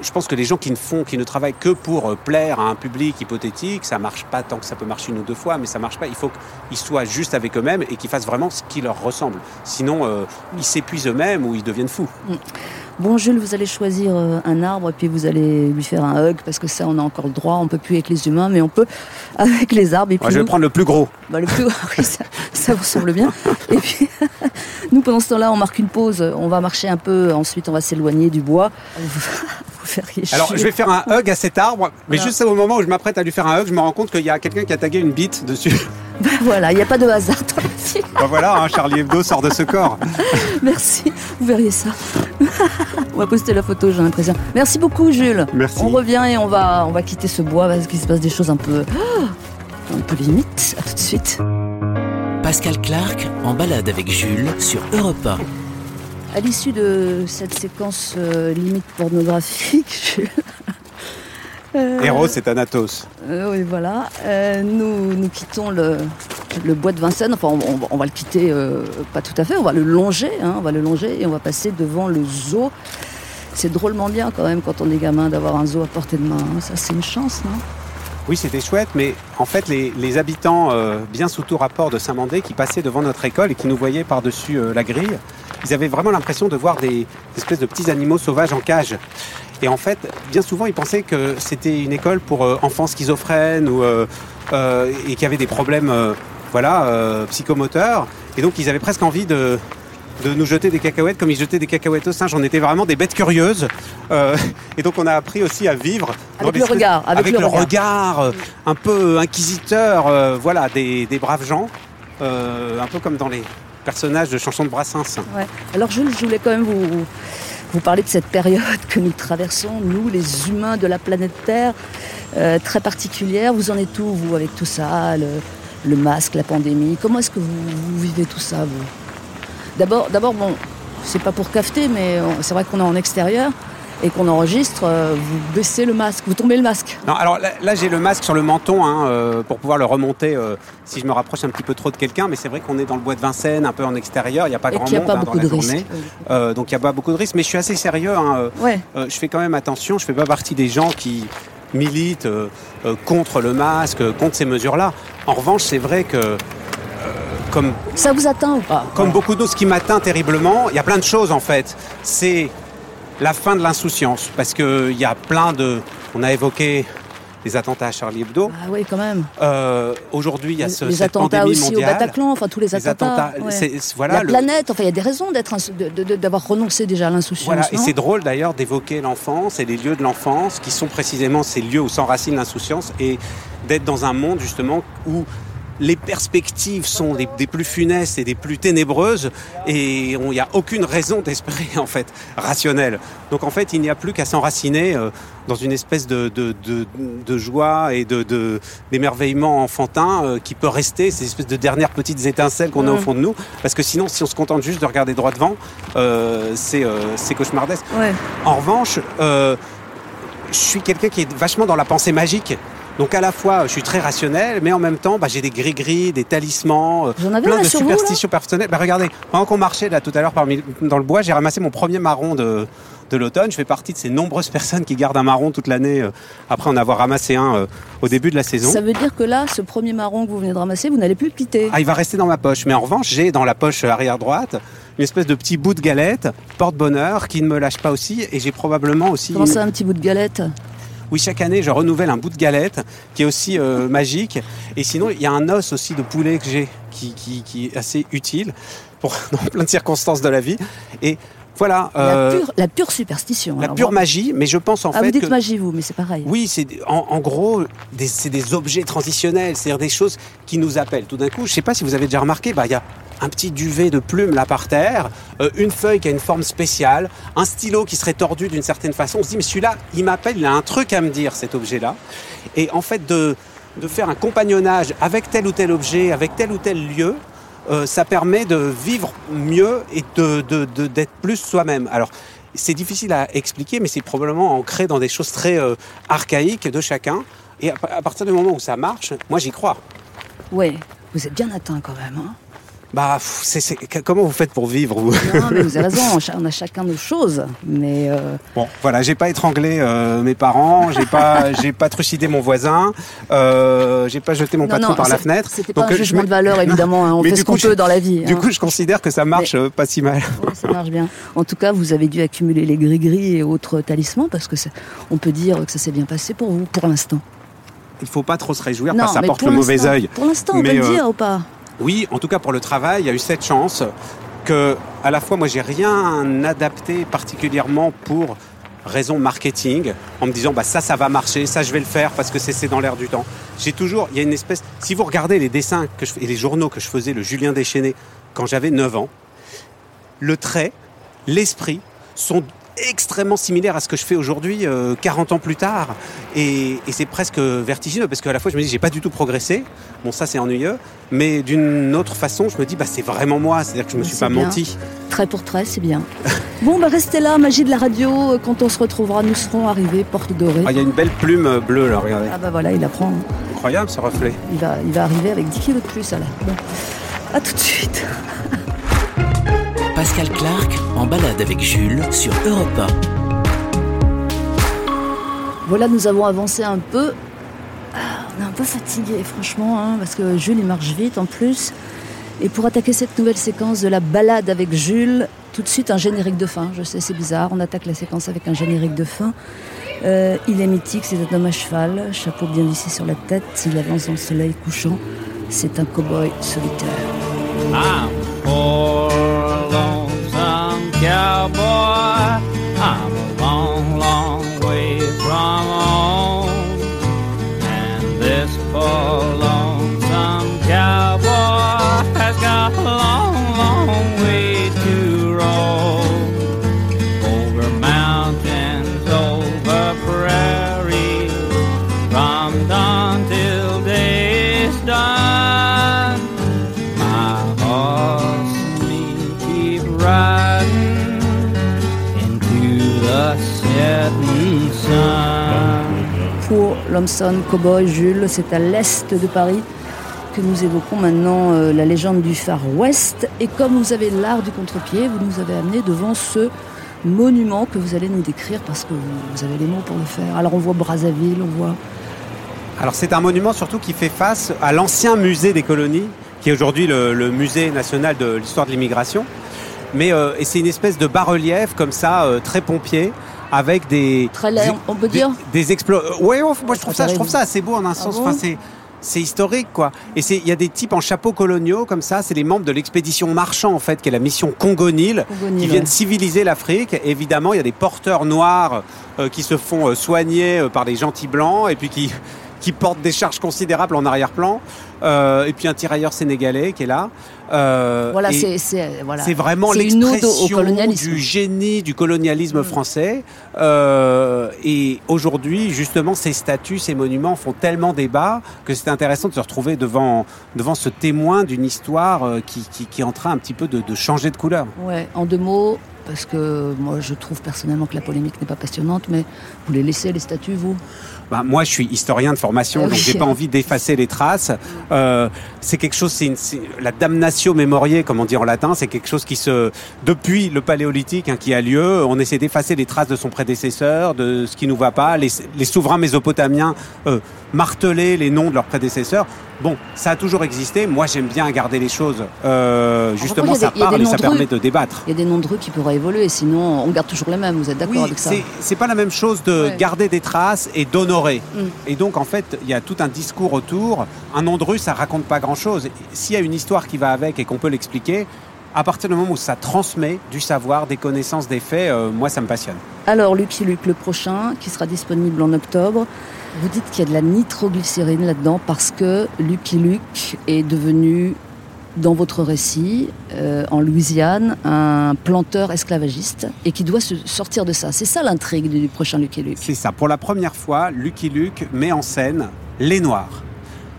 je pense que les gens qui ne font, qui ne travaillent que pour euh, plaire à un public hypothétique, ça marche pas tant que ça peut marcher une ou deux fois, mais ça marche pas. Il faut qu'ils soient juste avec eux-mêmes et qu'ils fassent vraiment ce qui leur ressemble. Sinon, euh, ils s'épuisent eux-mêmes ou ils deviennent fous. Bon, Jules, vous allez choisir euh, un arbre et puis vous allez lui faire un hug parce que ça, on a encore le droit. On peut plus avec les humains, mais on peut avec les arbres. Et puis Moi, je vais nous- prendre le plus gros. Bah, le plus... oui, ça, ça vous semble bien. Et puis, nous, pendant ce temps-là, on marque une pause. On va marcher un peu. Ensuite, on va s'éloigner du bois. Alors, je vais faire un hug à cet arbre, mais Voilà. juste au moment où je m'apprête à lui faire un hug, je me rends compte qu'il y a quelqu'un qui a tagué une bite dessus. Ben voilà, il n'y a pas de hasard. Ben voilà, hein, Charlie Hebdo sort de ce corps. Merci. Vous verriez ça. on va poster la photo, j'ai l'impression. Merci beaucoup, Jules. Merci. On revient et on va, on va quitter ce bois parce qu'il se passe des choses un peu, un peu limites. À tout de suite. Pascal Clark en balade avec Jules sur Europe 1. À l'issue de cette séquence euh, limite pornographique, Jules. Euh, Héros, c'est Thanatos. Euh, oui, voilà. Euh, nous, nous quittons le, le bois de Vincennes. Enfin, on, on va- on va le quitter, pas tout à fait. On va le longer. hein, on va le longer et on va passer devant le zoo. C'est drôlement bien quand même quand on est gamin d'avoir un zoo à portée de main. hein. Ça, c'est une chance, non? Oui, c'était chouette, mais en fait, les, les habitants euh, bien sous tout rapport de Saint-Mandé qui passaient devant notre école et qui nous voyaient par-dessus euh, la grille ils avaient vraiment l'impression de voir des espèces de petits animaux sauvages en cage. Et en fait, bien souvent, ils pensaient que c'était une école pour euh, enfants schizophrènes ou euh, euh, et qui avaient des problèmes, voilà, psychomoteurs. Et donc, ils avaient presque envie de de nous jeter des cacahuètes comme ils jetaient des cacahuètes aux singes. On était vraiment des bêtes curieuses. Euh, et donc, on a appris aussi à vivre Avec le regard, avec le regard. regard, un peu inquisiteur, euh, voilà, des, des braves gens, euh, un peu comme dans les personnages de chansons de Brassens. Ouais. Alors Jules, je voulais quand même vous, vous parler de cette période que nous traversons, nous les humains de la planète Terre, euh, très particulière. Vous en êtes où, vous, avec tout ça, le, masque, la pandémie? Comment est-ce que vous, vivez tout ça, vous? D'abord, d'abord, bon, c'est pas pour cafeter, mais c'est vrai qu'on est en extérieur et qu'on enregistre, euh, vous baissez le masque, vous tombez le masque. Non, alors là, là, j'ai le masque sur le menton hein, euh, pour pouvoir le remonter euh, si je me rapproche un petit peu trop de quelqu'un, mais c'est vrai qu'on est dans le bois de Vincennes, un peu en extérieur, il n'y a pas et grand n'y a monde pas hein, beaucoup dans de la risques. Euh, donc il n'y a pas beaucoup de risques, mais je suis assez sérieux. hein, Ouais. Je fais quand même attention, je fais pas partie des gens qui militent contre le masque, contre ces mesures-là. En revanche, c'est vrai que, comme, Ça vous atteint ou pas? Comme beaucoup d'autres, ce qui m'atteint terriblement, il y a plein de choses en fait. C'est la fin de l'insouciance, parce qu'il y a plein de... On a évoqué les attentats à Charlie Hebdo. Ah oui, quand même. Euh, Aujourd'hui, il y a ce, les cette attentats pandémie aussi mondiale. au Bataclan, enfin tous les Les attentats. attentats, ouais. c'est- voilà, la le- planète, enfin il y a des raisons ins- de- de- de- d'avoir renoncé déjà à l'insouciance. Voilà, et c'est drôle d'ailleurs d'évoquer l'enfance et les lieux de l'enfance qui sont précisément ces lieux où s'enracine l'insouciance et d'être dans un monde justement où les perspectives sont des, des plus funestes et des plus ténébreuses et il n'y a aucune raison d'espérer en fait rationnelle. Donc en fait il n'y a plus qu'à s'enraciner euh, dans une espèce de, de, de, de joie et de, d'émerveillement enfantin euh, qui peut rester ces espèces de dernières petites étincelles qu'on a au fond de nous parce que sinon si on se contente juste de regarder droit devant euh, c'est cauchemardesque. Ouais. En revanche, je suis quelqu'un qui est vachement dans la pensée magique. Donc à la fois, je suis très rationnel, mais en même temps, bah, j'ai des gris-gris, des talismans, euh, plein de superstitions personnelles. Bah, regardez, pendant qu'on marchait là tout à l'heure dans le bois, j'ai ramassé mon premier marron de, de l'automne. Je fais partie de ces nombreuses personnes qui gardent un marron toute l'année euh, après en avoir ramassé un euh, au début de la saison. Ça veut dire que là, ce premier marron que vous venez de ramasser, vous n'allez plus le quitter. Ah, il va rester dans ma poche. Mais en revanche, j'ai dans la poche arrière droite une espèce de petit bout de galette porte-bonheur qui ne me lâche pas aussi. Et j'ai probablement aussi Comment une- ça, un petit bout de galette? Oui, chaque année, je renouvelle un bout de galette qui est aussi euh, magique. Et sinon, il y a un os aussi de poulet que j'ai qui, est assez utile pour, dans plein de circonstances de la vie. Voilà, euh, la, pure, la pure superstition. la alors, pure vraiment. magie. Mais je pense en Ah, vous fait dites que... magie, vous, mais c'est pareil. Oui, c'est en, en gros, c'est des objets transitionnels, c'est-à-dire des choses qui nous appellent. Tout d'un coup, je sais pas si vous avez déjà remarqué, bah il y a un petit duvet de plumes là par terre, euh, une feuille qui a une forme spéciale, un stylo qui serait tordu d'une certaine façon. On se dit mais celui-là, il m'appelle, il a un truc à me dire cet objet-là. Et en fait de de faire un compagnonnage avec tel ou tel objet, avec tel ou tel lieu, euh, ça permet de vivre mieux et de de- de- d'être plus soi-même. Alors c'est difficile à expliquer, mais c'est probablement ancré dans des choses très euh, archaïques de chacun. Et à, à partir du moment où ça marche, moi j'y crois. Ouais, vous êtes bien atteint quand même. Hein Bah, comment vous faites pour vivre vous? Non, mais vous avez raison, on a chacun nos choses. Mais euh, Bon, voilà, j'ai pas étranglé euh, mes parents, j'ai pas, j'ai pas trucidé mon voisin, euh, j'ai pas jeté mon non, patron non, par la fenêtre. C'était pas Donc, un je jugement me- de valeur, évidemment. hein, On Mais fait ce qu'on je- peut dans la vie. Du hein. coup, je considère que ça marche pas si mal. Ouais, ça marche bien. En tout cas, vous avez dû accumuler les gris-gris et autres talismans parce que on peut dire que ça s'est bien passé pour vous, pour l'instant. Il faut pas trop se réjouir parce que ça porte le mauvais œil. Pour l'instant, on peut le dire ou pas? Oui, en tout cas pour le travail, il y a eu cette chance que, à la fois, moi, j'ai rien adapté particulièrement pour raison marketing, en me disant bah ça, ça va marcher, ça, je vais le faire parce que c'est dans l'air du temps. J'ai toujours, il y a une espèce. Si vous regardez les dessins et les journaux que je faisais, le Julien Déchaîné, quand j'avais 9 ans, le trait, l'esprit sont extrêmement similaires à ce que je fais aujourd'hui, euh, 40 ans plus tard. Et, et c'est presque vertigineux, parce qu'à la fois, je me dis, j'ai pas du tout progressé. Bon, ça, c'est ennuyeux. Mais d'une autre façon, je me dis, bah, c'est vraiment moi. C'est-à-dire que je me suis pas bien. menti. Trait pour trait, c'est bien. bon, bah restez là, magie de la radio. Quand on se retrouvera, nous serons arrivés, porte dorée. Ah, il y a une belle plume euh, bleue, là, regardez. Ah bah voilà, il apprend. Incroyable, ce reflet. Il va, il va arriver avec 10 kilos de plus, là. Bon, à tout de suite. Pascal Clark en balade avec Jules sur Europe Voilà, nous avons avancé un peu. Ah, on est un peu fatigué, franchement, hein, parce que Jules, il marche vite en plus. Et pour attaquer cette nouvelle séquence de la balade avec Jules, tout de suite un générique de fin. Je sais, c'est bizarre, on attaque la séquence avec un générique de fin. Euh, il est mythique, c'est un homme à cheval, chapeau bien vissé sur la tête, il avance dans le soleil couchant. C'est un cow-boy solitaire. I'm a poor lonesome cowboy. I'm a long, long way from home. And this poor Lomson, Cowboy, Jules, c'est à l'est de Paris que nous évoquons maintenant euh, la légende du Far West. Et comme vous avez l'art du contre-pied, vous nous avez amené devant ce monument que vous allez nous décrire parce que vous, avez les mots pour le faire. Alors on voit Brazzaville, on voit... Alors c'est un monument surtout qui fait face à l'ancien musée des colonies, qui est aujourd'hui le, musée national de l'histoire de l'immigration. Mais euh, c'est une espèce de bas-relief comme ça, euh, très pompier, avec des Très laid, on peut des, dire des euh, Ouais, moi je trouve ça, je trouve ça assez beau en un sens. bon Enfin, c'est c'est historique quoi. Et c'est il y a des types en chapeau coloniaux comme ça, c'est les membres de l'expédition marchand en fait, qui est la mission Congo-Nil, Congo-Nil, qui viennent ouais. civiliser l'Afrique. Évidemment, il y a des porteurs noirs euh, qui se font euh, soigner euh, par des gentils blancs et puis qui qui portent des charges considérables en arrière-plan. Euh, et puis un tirailleur sénégalais qui est là. Euh, Voilà, c'est voilà. vraiment l'expression du génie du colonialisme Mm. français. Euh, et aujourd'hui, justement, ces statues, ces monuments font tellement débat que c'est intéressant de se retrouver devant, devant ce témoin d'une histoire qui, qui, qui est en train un petit peu de, de changer de couleur. Ouais, en deux mots, parce que moi je trouve personnellement que la polémique n'est pas passionnante, mais vous les laissez les statues, vous? Bah, moi, je suis historien de formation, donc j'ai pas envie d'effacer les traces. Euh, c'est quelque chose, c'est une- c'est- la damnatio memoriae, comme on dit en latin, c'est quelque chose qui se, depuis le paléolithique hein, qui a lieu, on essaie d'effacer les traces de son prédécesseur, de ce qui nous va pas. Les, les souverains mésopotamiens euh, martelaient les noms de leurs prédécesseurs. Bon, ça a toujours existé. Moi, j'aime bien garder les choses. Euh, justement, ça des- parle et ça permet de débattre. Il y a des noms de rues qui pourraient évoluer, sinon on garde toujours les mêmes, vous êtes d'accord Oui, avec ça c'est- pas la même chose de Ouais. garder des traces et d'honorer. Mm. Et donc, en fait, il y a tout un discours autour. Un nom de rue, ça raconte pas grand-chose. S'il y a une histoire qui va avec et qu'on peut l'expliquer, à partir du moment où ça transmet du savoir, des connaissances, des faits, euh, moi, ça me passionne. Alors Lucky Luke, le prochain, qui sera disponible en octobre, vous dites qu'il y a de la nitroglycérine là-dedans parce que Lucky Luke est devenu, dans votre récit, euh, en Louisiane, un planteur esclavagiste et qui doit se sortir de ça. C'est ça l'intrigue du, du prochain Lucky Luke. C'est ça. Pour la première fois, Lucky Luke met en scène les Noirs.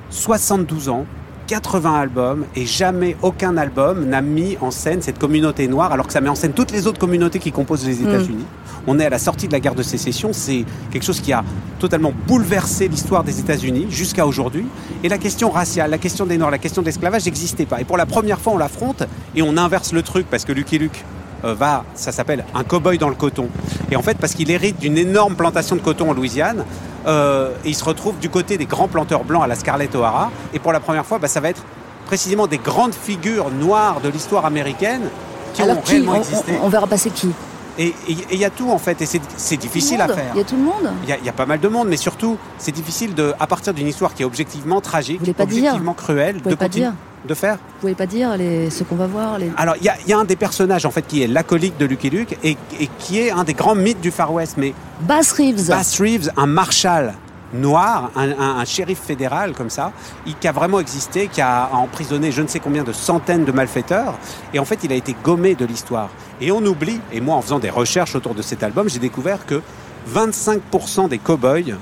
72 ans, 80 albums, et jamais aucun album n'a mis en scène cette communauté noire, alors que ça met en scène toutes les autres communautés qui composent les États-Unis. On est à la sortie de la guerre de sécession, c'est quelque chose qui a totalement bouleversé l'histoire des États-Unis jusqu'à aujourd'hui. Et la question raciale, la question des Noirs, la question de l'esclavage n'existait pas. Et pour la première fois, on l'affronte et on inverse le truc parce que Lucky Luke euh, va, ça s'appelle un cow-boy dans le coton. Et en fait, parce qu'il hérite d'une énorme plantation de coton en Louisiane, euh, et il se retrouve du côté des grands planteurs blancs à la Scarlett O'Hara. Et pour la première fois, bah, ça va être précisément des grandes figures noires de l'histoire américaine qui Alors ont qui réellement on, existé. on- on verra passer qui? Et il y a tout en fait, et c'est difficile à faire. Il y a tout le monde. Il y, a, il y a pas mal de monde, mais surtout, c'est difficile de, à partir d'une histoire qui est objectivement tragique, Vous dire. objectivement cruelle, pouvez de pas dire. de faire. Vous pouvez pas dire les, ce qu'on va voir les... Alors, il y a, il y a un des personnages en fait qui est l'acolyte de Lucky Luke et, et qui est un des grands mythes du Far West, mais Bass Reeves. Bass Reeves, un marshal noir, un, shérif fédéral comme ça, qui a vraiment existé, qui a emprisonné je ne sais combien de centaines de malfaiteurs, et en fait il a été gommé de l'histoire. Et on oublie, et moi en faisant des recherches autour de cet album, j'ai découvert que 25% des cow-boys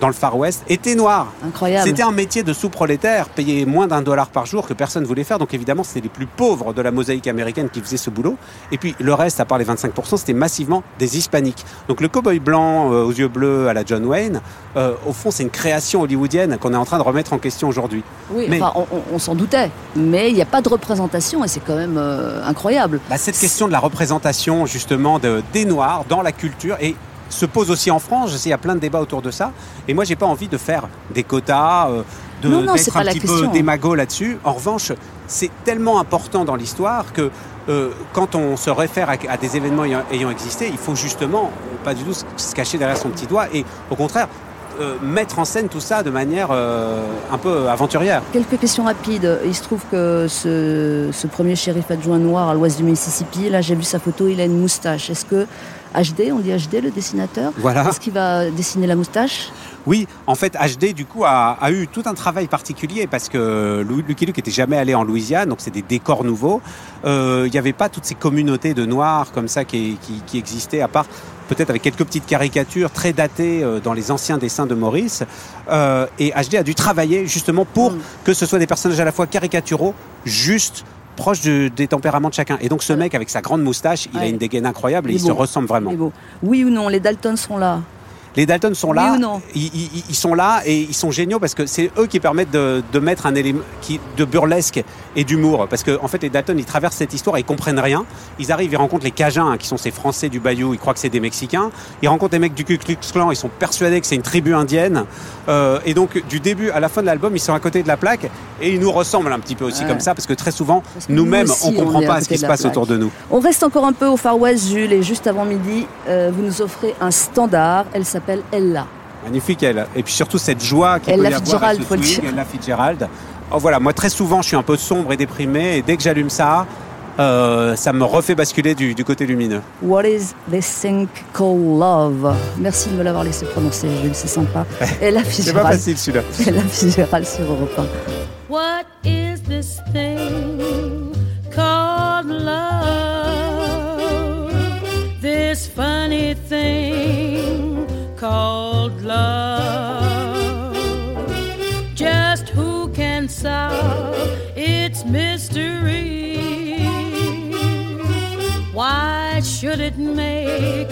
dans le Far West étaient noirs. Incroyable. C'était un métier de sous-prolétaire, payé moins d'un dollar par jour que personne ne voulait faire. Donc évidemment, c'était les plus pauvres de la mosaïque américaine qui faisaient ce boulot. Et puis le reste, à part les 25%, c'était massivement des hispaniques. Donc le cow-boy blanc euh, aux yeux bleus à la John Wayne, euh, au fond, c'est une création hollywoodienne qu'on est en train de remettre en question aujourd'hui. Oui, Mais- enfin, on, on- on s'en doutait. Mais il n'y a pas de représentation et c'est quand même euh, incroyable. Bah, cette question de la représentation justement de, des Noirs dans la culture et se pose aussi en France. Je sais, il y a plein de débats autour de ça. Et moi, j'ai pas envie de faire des quotas, euh, de Non, d'être pas un la petit question. peu démago là-dessus. En revanche, c'est tellement important dans l'histoire que euh, quand on se réfère à, à des événements ayant, ayant existé, il faut justement pas du tout se- cacher derrière son petit doigt et au contraire mettre en scène tout ça de manière euh, un peu aventurière. Quelques questions rapides. Il se trouve que ce, ce premier shérif adjoint noir à l'ouest du Mississippi, là j'ai vu sa photo, il a une moustache. Est-ce que HD, on dit HD le dessinateur, Voilà. est-ce qu'il va dessiner la moustache? Oui, en fait, HD du coup a, a eu tout un travail particulier parce que Lucky Luke était jamais allé en Louisiane, donc c'est des décors nouveaux. Euh, Il n'y avait pas toutes ces communautés de noirs comme ça qui, qui, qui existaient, à part peut-être avec quelques petites caricatures très datées euh, dans les anciens dessins de Maurice. Euh, et HD a dû travailler justement pour Mm. que ce soit des personnages à la fois caricaturaux, justes proches de- des tempéraments de chacun. Et donc ce mec avec sa grande moustache, il a une dégaine incroyable et Il il se ressemble vraiment. Oui ou non, les Dalton sont là. Les Dalton sont Oui là. ou non ils, ils- ils sont là et ils sont géniaux parce que c'est eux qui permettent de, de mettre un élément qui, de burlesque et d'humour. Parce que en fait, les Dalton, ils traversent cette histoire et ils comprennent rien. Ils arrivent, ils rencontrent les Cajuns, hein, qui sont ces Français du Bayou. Ils croient que c'est des Mexicains. Ils rencontrent les mecs du Ku Klux Klan. Ils sont persuadés que c'est une tribu indienne. Euh, et donc, du début à la fin de l'album, ils sont à côté de la plaque et ils nous ressemblent un petit peu aussi Ouais. comme ça parce que très souvent, nous-mêmes, nous on comprend on pas ce qui se passe plaque. autour de nous. On reste encore un peu au Far West, Jules, et juste avant midi, euh, vous nous offrez un standard. Elle s'appelle Ella. Magnifique elle. Et puis surtout cette joie qu'il Ella peut y avoir Fitzgerald, avec ce swing. Ella Fitzgerald. Oh, voilà, moi très souvent je suis un peu sombre et déprimé et dès que j'allume ça, euh, ça me refait basculer du, du côté lumineux. What is this thing called love? Merci de me l'avoir laissé prononcer, Jules, c'est sympa. Ella C'est pas facile celui-là. Ella Fitzgerald sur Europe 1. What is this thing called love? This funny thing called love. Solve its mystery? Why should it make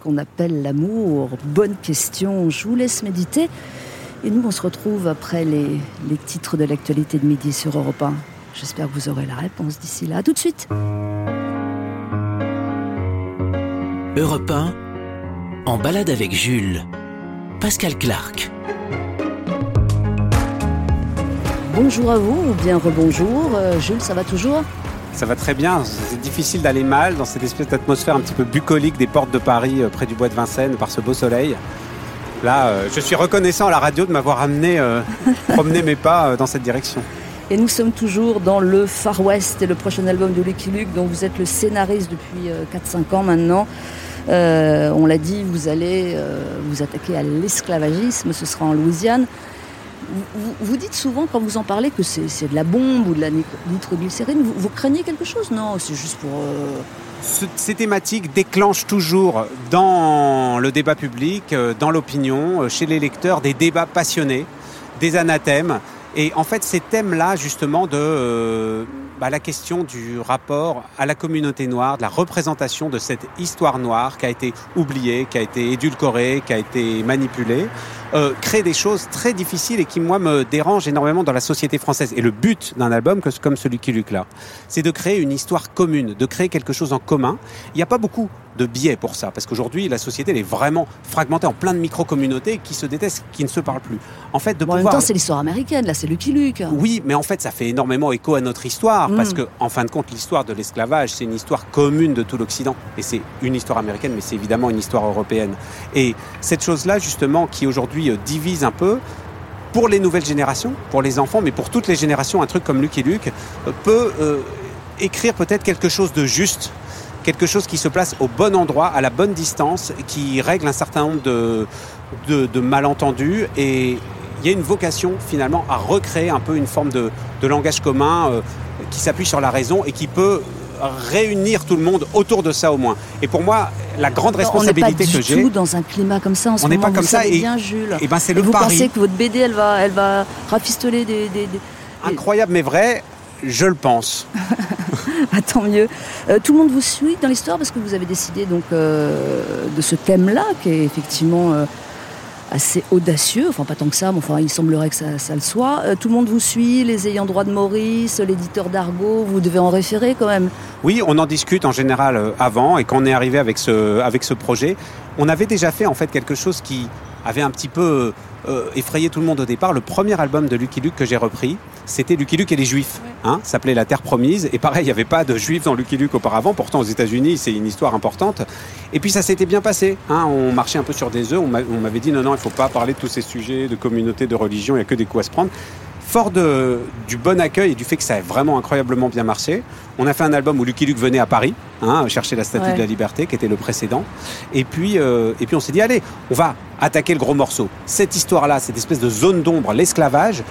qu'on appelle l'amour Bonne question, je vous laisse méditer. Et nous, on se retrouve après les, les titres de l'actualité de midi sur Europe 1. J'espère que vous aurez la réponse d'ici là. À tout de suite. Europe 1, en balade avec Jules. Pascal Clark. Bonjour à vous, ou bien rebonjour. Euh, Jules, ça va toujours? Ça va très bien. C'est difficile d'aller mal dans cette espèce d'atmosphère un petit peu bucolique des portes de Paris, euh, près du bois de Vincennes, par ce beau soleil. Là, euh, je suis reconnaissant à la radio de m'avoir amené euh, promener mes pas euh, dans cette direction. Et nous sommes toujours dans le Far West et le prochain album de Lucky Luke, dont vous êtes le scénariste depuis euh, 4-5 ans maintenant. On l'a dit, vous allez vous attaquer à l'esclavagisme, ce sera en Louisiane. Vous, dites souvent, quand vous en parlez, que c'est de la bombe ou de la nitro- nitroglycérine. Vous, vous craignez quelque chose? Non, c'est juste pour... euh, Ce- ces thématiques déclenchent toujours dans le débat public, euh, dans l'opinion, euh, chez les lecteurs, des débats passionnés, des anathèmes. Et en fait, ces thèmes-là, justement, de euh, bah, la question du rapport à la communauté noire, de la représentation de cette histoire noire qui a été oubliée, qui a été édulcorée, qui a été manipulée, euh, crée des choses très difficiles et qui, moi, me dérangent énormément dans la société française. Et le but d'un album comme celui qui Luc là, c'est de créer une histoire commune, de créer quelque chose en commun. Il n'y a pas beaucoup de biais pour ça, parce qu'aujourd'hui, la société elle est vraiment fragmentée en plein de micro-communautés qui se détestent, qui ne se parlent plus. En fait, de Bon, en même pouvoir... temps, c'est l'histoire américaine, là, c'est Lucky Luke. Oui, mais en fait, ça fait énormément écho à notre histoire, Mm. parce que, en fin de compte, l'histoire de l'esclavage, c'est une histoire commune de tout l'Occident, et c'est une histoire américaine, mais c'est évidemment une histoire européenne. Et cette chose-là, justement, qui aujourd'hui euh, divise un peu, pour les nouvelles générations, pour les enfants, mais pour toutes les générations, un truc comme Luc et Luc euh, peut euh, écrire peut-être quelque chose de juste, quelque chose qui se place au bon endroit, à la bonne distance, qui règle un certain nombre de, de, de malentendus. Et il y a une vocation finalement à recréer un peu une forme de, de langage commun euh, qui s'appuie sur la raison et qui peut réunir tout le monde autour de ça au moins. Et pour moi, la grande responsabilité on n'est que pas j'ai, du tout dans un climat comme ça en ce On n'est pas comme vous ça et- bien, Jules. et ben c'est le vous pari. pensez que votre BD, elle va, elle va rafistoler des, des- des- incroyable mais vrai, je le pense. Ah, tant mieux. Euh, tout le monde vous suit dans l'histoire parce que vous avez décidé donc euh, de ce thème-là qui est effectivement euh, assez audacieux. Enfin, pas tant que ça, mais enfin, il semblerait que ça, ça le soit. Tout le monde vous suit, les ayants droit de Maurice, l'éditeur d'Argo, vous devez en référer quand même. Oui, on en discute en général avant et quand on est arrivé avec ce, avec ce projet, on avait déjà fait en fait quelque chose qui avait un petit peu euh, effrayé tout le monde au départ. Le premier album de Lucky Luke que j'ai repris, c'était Lucky Luke et les Juifs. Hein, ça s'appelait La Terre Promise. Et pareil, il n'y avait pas de Juifs dans Lucky Luke auparavant. Pourtant, aux États-Unis, c'est une histoire importante. Et puis ça s'était bien passé. Hein, on marchait un peu sur des œufs. On m'avait dit non, non, il ne faut pas parler de tous ces sujets de communauté, de religion. Il n'y a que des coups à se prendre. Fort de, du bon accueil et du fait que ça a vraiment incroyablement bien marché, on a fait un album où Lucky Luke venait à Paris, hein, chercher la Statue Ouais. de la Liberté, qui était le précédent. Et puis, euh, et puis on s'est dit, allez, on va attaquer le gros morceau. Cette histoire-là, cette espèce de zone d'ombre, l'esclavage,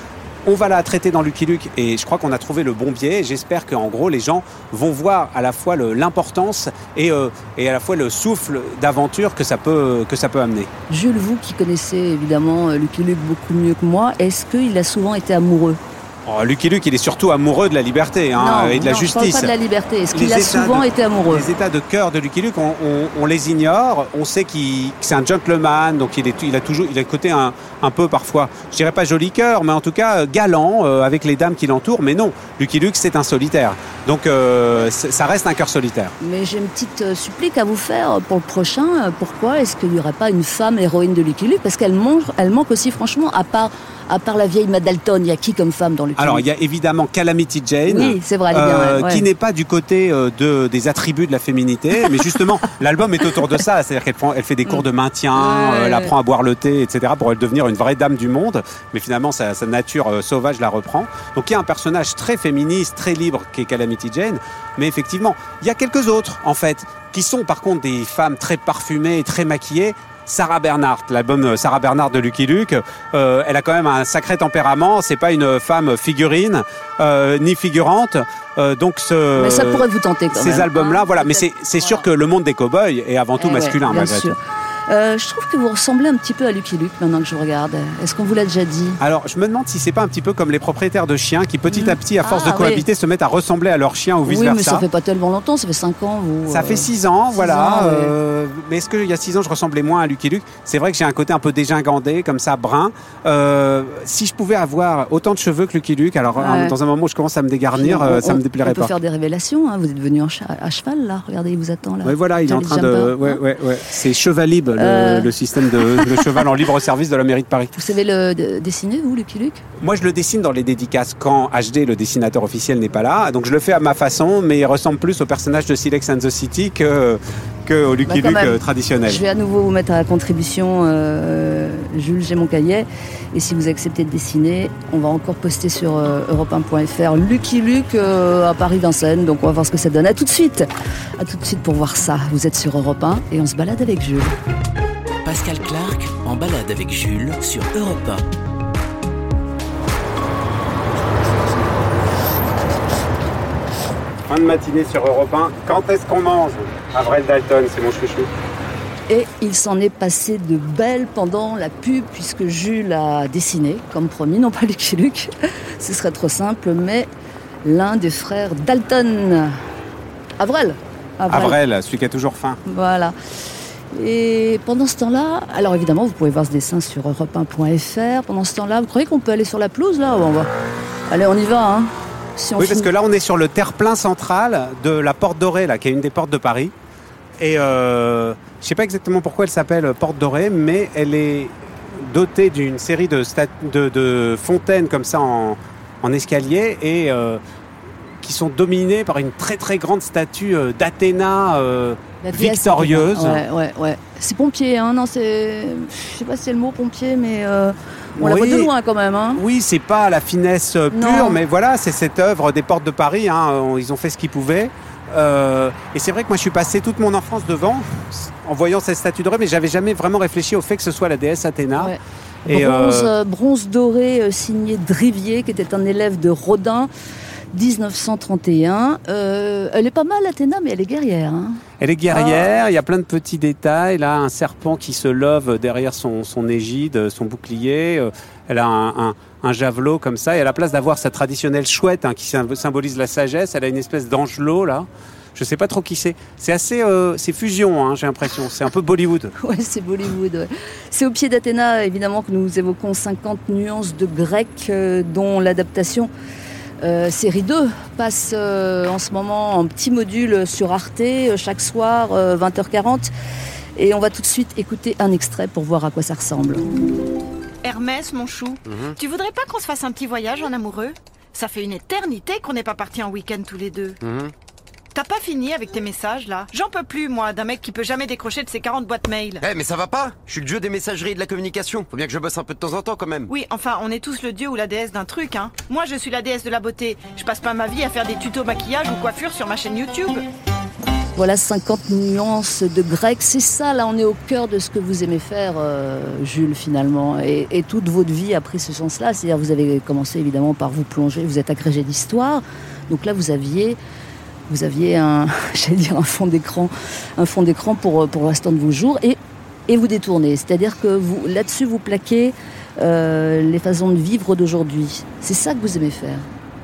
on va la traiter dans Lucky Luke et je crois qu'on a trouvé le bon biais. J'espère qu'en gros, les gens vont voir à la fois l'importance et, euh, et à la fois le souffle d'aventure que ça peut, que ça peut amener. Jules, vous qui connaissez évidemment euh, Lucky Luke beaucoup mieux que moi, est-ce qu'il a souvent été amoureux? Oh, Lucky Luke, il est surtout amoureux de la liberté hein, Non, et de la non, Je justice. parle pas de la liberté. Est-ce Les qu'il a souvent de- été amoureux Les états de cœur de Lucky Luke, on, on- on les ignore. On sait qu'il- c'est un gentleman, donc il, est, il a toujours, il a le côté un, un peu parfois, je dirais pas joli cœur, mais en tout cas galant euh, avec les dames qui l'entourent. Mais non, Lucky Luke, c'est un solitaire. Donc euh, ça reste un cœur solitaire. Mais j'ai une petite euh, supplique à vous faire pour le prochain. Pourquoi est-ce qu'il n'y aurait pas une femme héroïne de Lucky Luke? Parce qu'elle manque, elle manque aussi, franchement, à part, à part la vieille Madalton, il y a qui comme femme dans Lucky Alors il y a évidemment Calamity Jane. Oui, c'est vrai, elle est bien. euh, ouais, qui n'est pas du côté euh, de, des attributs de la féminité, mais justement, l'album est autour de ça, c'est-à-dire qu'elle prend- elle fait des cours de maintien, Ouais. euh, elle apprend à boire le thé, etc., pour devenir une vraie dame du monde, mais finalement, sa, sa nature sauvage la reprend. Donc il y a un personnage très féministe, très libre, qui est Calamity Jane, mais effectivement, il y a quelques autres, en fait, qui sont par contre des femmes très parfumées et très maquillées, Sarah Bernhardt, l'album euh, Sarah Bernhardt de Lucky Luke, euh, elle a quand même un sacré tempérament. C'est pas une femme figurine euh, ni figurante. Euh, donc ce, Mais ça pourrait vous tenter quand ces même. albums-là, hein, voilà. Mais c'est sûr que le monde des cow-boys est avant tout Eh ouais, masculin, bien malgré sûr. tout. Euh, je trouve que vous ressemblez un petit peu à Lucky Luke maintenant que je vous regarde. Est-ce qu'on vous l'a déjà dit? Alors, je me demande si c'est pas un petit peu comme les propriétaires de chiens qui, petit à petit, à force Ah, de cohabiter, se mettent à ressembler à leurs chiens ou vice Oui, mais ça fait pas tellement longtemps, ça fait 5 ans. Vous, Ça euh, fait six ans, six voilà. ans, ouais. euh, mais est-ce qu'il y a six ans, je ressemblais moins à Lucky Luke? C'est vrai que j'ai un côté un peu dégingandé, comme ça, brun. Euh, si je pouvais avoir autant de cheveux que Lucky Luke, alors Ouais. dans un moment où je commence à me dégarnir, on- euh, ça on- me déplairait On peut pas. faire des révélations. hein. Vous êtes venu en à cheval, là. Regardez, il vous attend, là. Oui, voilà, il est en train de. Ouais, hein. ouais, ouais. C'est Chevalib, Euh. le système de, de cheval en libre service de la mairie de Paris. Vous savez le de- dessiner, vous, Lucky Luke Moi, je le dessine dans les dédicaces quand HD, le dessinateur officiel, n'est pas là. Donc, je le fais à ma façon, mais il ressemble plus au personnage de Silex and the City que, que au Lucky Bah, Luke même. euh, traditionnel. Je vais à nouveau vous mettre à la contribution, euh, Jules, j'ai mon cahier. Et si vous acceptez de dessiner, on va encore poster sur euh, europe1.fr Lucky Luke euh, à Paris-Vincennes. Donc on va voir ce que ça donne. À tout de suite. À tout de suite pour voir ça. Vous êtes sur Europe 1 et on se balade avec Jules. Pascal Clark en balade avec Jules sur Europe Fin de matinée sur Europe 1. Quand est-ce qu'on mange? Avril Dalton, c'est mon chouchou. Et il s'en est passé de belles pendant la pub, puisque Jules a dessiné, comme promis, non pas Lucky Luke, ce serait trop simple, mais l'un des frères Dalton. Avril. Avril, celui qui a toujours faim. Voilà. Et pendant ce temps-là, alors évidemment, vous pouvez voir ce dessin sur europe1.fr. Pendant ce temps-là, vous croyez qu'on peut aller sur la pelouse là Bon, on va- Allez, on y va. Hein. Si Oui, parce que là, on est sur le terre-plein central de la Porte Dorée, là, qui est une des portes de Paris. Et euh, je sais pas exactement pourquoi elle s'appelle Porte Dorée, mais elle est dotée d'une série de, stat- de, de fontaines comme ça en, en escalier et euh, qui sont dominées par une très très grande statue euh, d'Athéna euh, victorieuse. Ouais, ouais, ouais. C'est pompier, hein Non, c'est. Je sais pas si c'est le mot pompier, mais on la voit Oui. de loin quand même, hein Oui, c'est pas la finesse euh, pure, Non. mais voilà, c'est cette œuvre des portes de Paris. hein, ils ont fait ce qu'ils pouvaient. Euh, et c'est vrai que moi, je suis passé toute mon enfance devant, en voyant cette statue dorée, mais j'avais jamais vraiment réfléchi au fait que ce soit la déesse Athéna. Ouais. Et, bronze, euh, bronze doré signé Drivier, qui était un élève de Rodin, 1931. Euh, elle est pas mal, Athéna, mais elle est guerrière. hein. Elle est guerrière, il y a plein de petits détails. Là, un serpent qui se love derrière son, son égide, son bouclier. Euh, Elle a un, un- un javelot comme ça. Et à la place d'avoir sa traditionnelle chouette hein, qui sym- symbolise la sagesse, elle a une espèce d'angelot là. Je sais pas trop qui c'est. C'est assez, euh, c'est fusion, hein, j'ai l'impression. C'est un peu Bollywood. Ouais, c'est Bollywood. ouais. C'est au pied d'Athéna, évidemment, que nous évoquons 50 nuances de grec, euh, dont l'adaptation euh, série 2 passe euh, en ce moment en petit module sur Arte, euh, chaque soir, euh, 20h40. Et on va tout de suite écouter un extrait pour voir à quoi ça ressemble. Hermès, mon chou, tu voudrais pas qu'on se fasse un petit voyage en amoureux? Ça fait une éternité qu'on n'est pas partis en week-end tous les deux. T'as pas fini avec tes messages là? J'en peux plus moi d'un mec qui peut jamais décrocher de ses 40 boîtes mail. Eh mais ça va pas? Je suis le dieu des messageries et de la communication. Faut bien que je bosse un peu de temps en temps quand même. Oui, enfin, on est tous le dieu ou la déesse d'un truc, hein. Moi, je suis la déesse de la beauté. Je passe pas ma vie à faire des tutos maquillage ou coiffure sur ma chaîne YouTube. Voilà 50 nuances de grec. C'est ça, là, on est au cœur de ce que vous aimez faire, euh, Jules, finalement. Et, et toute votre vie a pris ce sens-là. C'est-à-dire, vous avez commencé évidemment par vous plonger, vous êtes agrégé d'histoire. Donc là, vous aviez, vous aviez un, fond d'écran, pour, pour le restant de vos jours. Et, et vous détournez. C'est-à-dire que vous, là-dessus, vous plaquez euh, les façons de vivre d'aujourd'hui. C'est ça que vous aimez faire.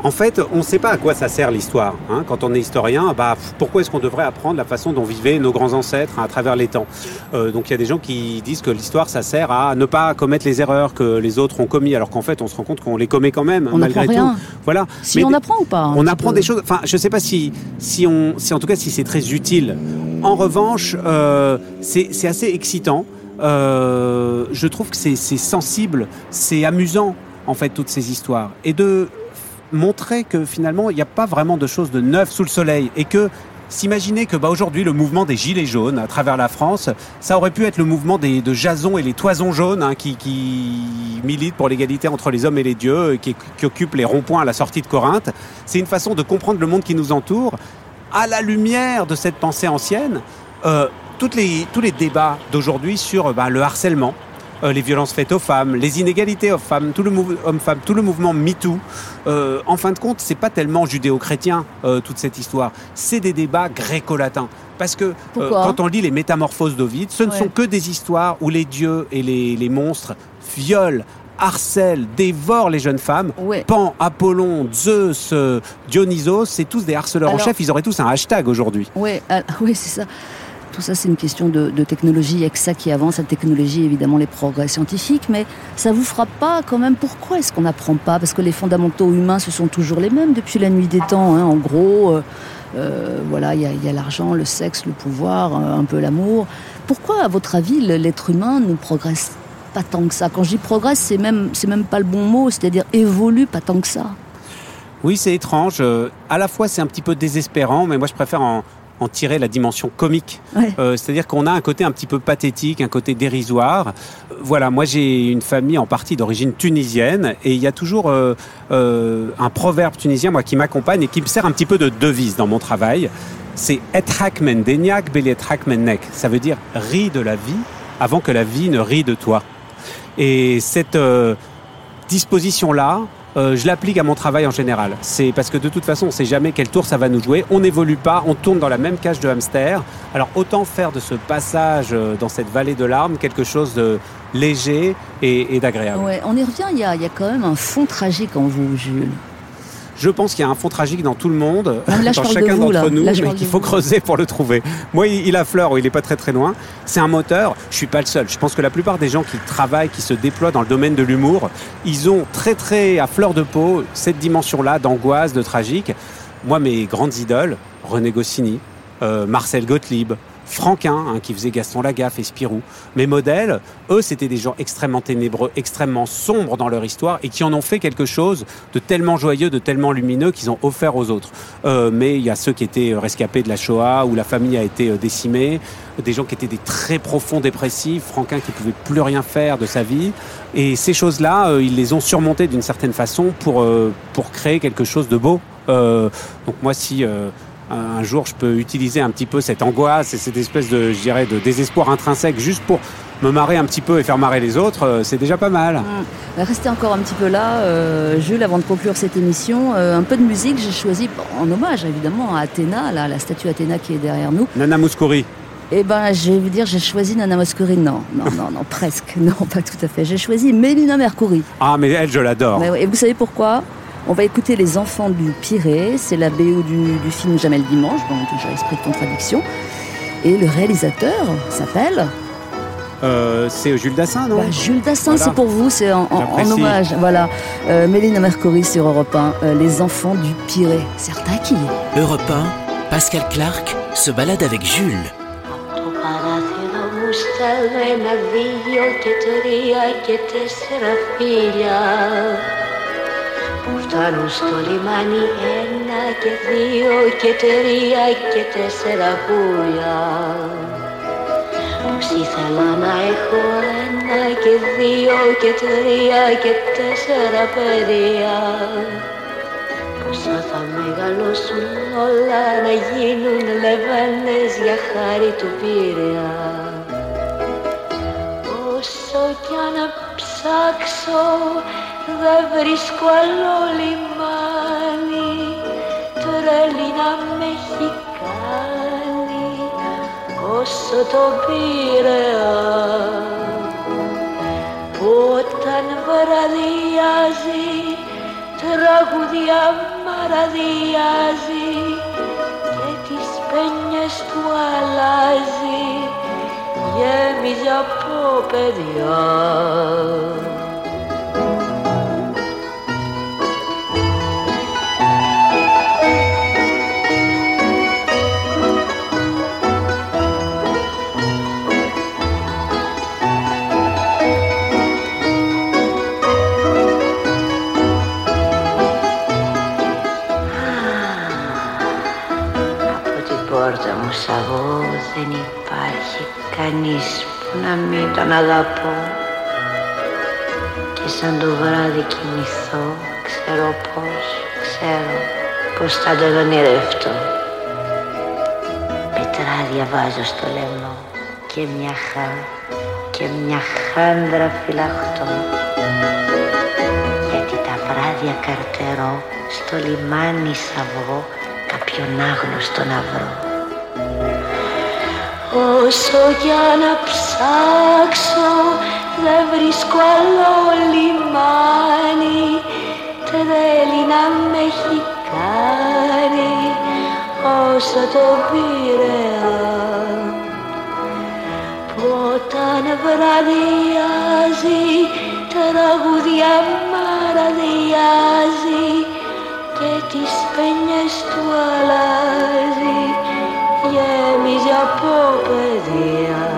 En fait, on ne sait pas à quoi ça sert l'histoire. hein. Quand on est historien, bah, pourquoi est-ce qu'on devrait apprendre la façon dont vivaient nos grands ancêtres hein, à travers les temps? Euh, Donc il y a des gens qui disent que l'histoire, ça sert à ne pas commettre les erreurs que les autres ont commis, alors qu'en fait, on se rend compte qu'on les commet quand même, On malgré n'apprend rien. tout. Voilà. Si Mais on apprend ou pas on apprend peu des choses. Enfin, je sais pas si, si on, si en tout cas si c'est très utile. En revanche, euh, c'est assez excitant. Euh, je trouve que c'est c'est sensible, c'est amusant en fait toutes ces histoires et de montrer que finalement il n'y a pas vraiment de choses de neuf sous le soleil et que S'imaginer que bah, aujourd'hui le mouvement des gilets jaunes à travers la France, ça aurait pu être le mouvement des, de Jason et les toisons jaunes hein, qui, qui militent pour l'égalité entre les hommes et les dieux, et qui, qui occupent les ronds-points à la sortie de Corinthe. C'est une façon de comprendre le monde qui nous entoure à la lumière de cette pensée ancienne. Euh, les, tous les débats d'aujourd'hui sur bah, le harcèlement, euh, les violences faites aux femmes, les inégalités aux femmes, tout le homme-femme, tout le mouvement MeToo. Euh, en fin de compte, c'est pas tellement judéo-chrétien euh, toute cette histoire. C'est des débats gréco-latins. Parce que quand on lit les Métamorphoses d'Ovide, ce ne Ouais. sont que des histoires où les dieux et les, les monstres violent, harcèlent, dévorent les jeunes femmes. Ouais. Pan, Apollon, Zeus, Dionysos, c'est tous des harceleurs en chef. Ils auraient tous un hashtag aujourd'hui. Oui, oui, c'est ça. Tout ça, c'est une question de, technologie. Il a que ça qui avance. La technologie, évidemment, les progrès scientifiques. Mais ça vous frappe pas quand même? Pourquoi est-ce qu'on n'apprend pas? Parce que les fondamentaux humains, ce sont toujours les mêmes depuis la nuit des temps. hein. En gros, euh, euh, voilà, il y a, l'argent, le sexe, le pouvoir, euh, un peu l'amour. Pourquoi, à votre avis, l'être humain ne progresse pas tant que ça? Quand je dis progresse, c'est même, c'est même pas le bon mot. C'est-à-dire évolue pas tant que ça. Oui, c'est étrange. À la fois, c'est un petit peu désespérant, mais moi, je préfère en, en tirer la dimension comique. Ouais. Euh, C'est-à-dire qu'on a un côté un petit peu pathétique, un côté dérisoire. Euh, voilà, moi, j'ai une famille en partie d'origine tunisienne, et il y a toujours euh, un proverbe tunisien, moi, qui m'accompagne et qui me sert un petit peu de devise dans mon travail. C'est men men nek. Ça veut dire ris de la vie avant que la vie ne rit de toi. Et cette euh, disposition-là, euh, je l'applique à mon travail en général. C'est parce que de toute façon, on ne sait jamais quel tour ça va nous jouer. On n'évolue pas, on tourne dans la même cage de hamster. Alors autant faire de ce passage euh, dans cette vallée de larmes quelque chose de léger et, d'agréable. On y revient. Il y a, il y a quand même un fond tragique en vous, Jules. Je pense qu'il y a un fond tragique dans tout le monde, Non, là, dans chacun d'entre nous, Là, mais qu'il faut creuser pour le trouver. Moi, il affleure, il n'est pas très très loin. C'est un moteur. Je suis pas le seul. Je pense que la plupart des gens qui travaillent, qui se déploient dans le domaine de l'humour, ils ont très très à fleur de peau cette dimension-là d'angoisse, de tragique. Moi, mes grandes idoles, René Goscinny, euh, Marcel Gottlieb, Franquin, hein, qui faisait Gaston Lagaffe et Spirou. Mes modèles, eux, c'était des gens extrêmement ténébreux, extrêmement sombres dans leur histoire et qui en ont fait quelque chose de tellement joyeux, de tellement lumineux qu'ils ont offert aux autres. Euh, mais il y a ceux qui étaient euh, rescapés de la Shoah, où la famille a été euh, décimée, des gens qui étaient des très profonds dépressifs, Franquin qui pouvait plus rien faire de sa vie. Et ces choses-là, ils les ont surmontées d'une certaine façon pour, pour créer quelque chose de beau. Donc moi, si un jour je peux utiliser un petit peu cette angoisse et cette espèce de, je dirais, de désespoir intrinsèque juste pour me marrer un petit peu et faire marrer les autres, euh, c'est déjà pas mal. Mmh. Restez encore un petit peu là, euh, Jules, avant de conclure cette émission. Euh, un peu de musique, j'ai choisi en hommage évidemment à Athéna, là, la statue Athéna qui est derrière nous. Nana Mouskouri. Eh ben, je vais vous dire, j'ai choisi Nana Mouskouri. Non, non, non, non, presque. Non, pas tout à fait. J'ai choisi Mélina Mercouri. Ah, mais elle, je l'adore. Et vous savez pourquoi? On va écouter Les Enfants du Pirée. C'est la BO du, du film Jamel Dimanche, bon, toujours esprit de contradiction. Et le réalisateur s'appelle Euh, c'est Jules Dassin, non? Bah, Jules Dassin, Voilà. c'est pour vous, c'est en, en- en J'apprécie. hommage. Voilà, euh, Mélina Mercouri sur Europe 1, euh, Les Enfants du Pirée. Certains qui Europe 1, Pascal Clark se balade avec Jules. Φτάνουν στο λιμάνι ένα και δύο και τρία και τέσσερα πουλιά. Πως ήθελα να έχω ένα και δύο και τρία και τέσσερα παιδιά. Πόσο θα μεγαλώσουν όλα να γίνουν λεβένες για χάρη του Πειραιά Όσο κι αν ψάξω δεν βρίσκω άλλο λιμάνι. Τρέλη να με έχει κάνει όσο το Πειραιά που όταν βραδιάζει τραγουδιά μαραδιάζει και τις πένιες του αλλάζει γέμιζε από παιδιά. Από την πόρτα μου σ' αγώ δεν υπάρχει κανείς που να μην τον αγαπώ. Και σαν το βράδυ κοιμηθώ ξέρω πως, ξέρω πως θα τον ονειρευτώ. Πετράδια βάζω στο λαιμό και μια χά και μια χάντρα φυλαχτώ. Γιατί τα βράδια καρτερώ στο λιμάνι σ' αυγό κάποιον άγνωστο να βρω Όσο κι να ψάξω δεν βρίσκω άλλο λιμάνι. Τρέλη να με έχει κάνει όσο το Πειραιά που όταν βραδιάζει τραγουδιά μαραδιάζει και τις πένιες του αλλάζει ayer y ya.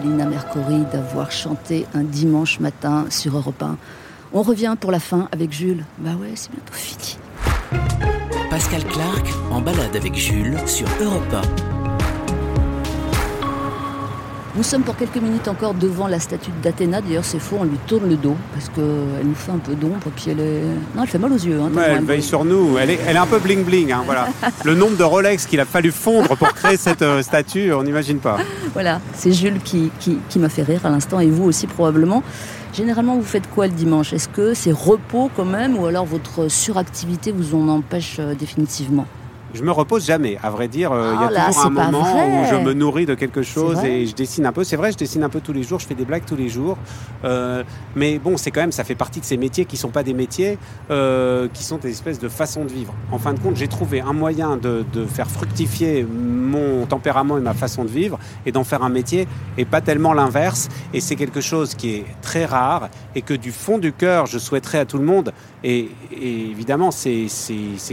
Mélina Mercouri, d'avoir chanté un dimanche matin sur Europe 1. On revient pour la fin avec Jules. Bah ouais, c'est bientôt fini. Pascal Clark en balade avec Jules sur Europe Nous sommes pour quelques minutes encore devant la statue d'Athéna. D'ailleurs, c'est faux, on lui tourne le dos parce qu'elle nous fait un peu d'ombre. Puis elle est. Non, elle fait mal aux yeux. hein, Ouais, elle veille sur nous. Elle est, elle est un peu bling bling. hein, voilà. Le nombre de Rolex qu'il a fallu fondre pour créer cette euh, statue, on n'imagine pas. Voilà, c'est Jules qui, qui, qui m'a fait rire à l'instant et vous aussi probablement. Généralement, vous faites quoi le dimanche? Est-ce que c'est repos quand même? Ou alors votre suractivité vous en empêche euh, définitivement? Je me repose jamais, à vrai dire. euh, Il Oh y a là, toujours un moment vrai. où je me nourris de quelque chose et je dessine un peu. C'est vrai, je dessine un peu tous les jours, je fais des blagues tous les jours. Euh, mais bon, c'est quand même, ça fait partie de ces métiers qui sont pas des métiers, euh, qui sont des espèces de façons de vivre. En fin de compte, j'ai trouvé un moyen de, de faire fructifier mon tempérament et ma façon de vivre et d'en faire un métier et pas tellement l'inverse. Et c'est quelque chose qui est très rare et que du fond du cœur, je souhaiterais à tout le monde. Et, et évidemment, c'est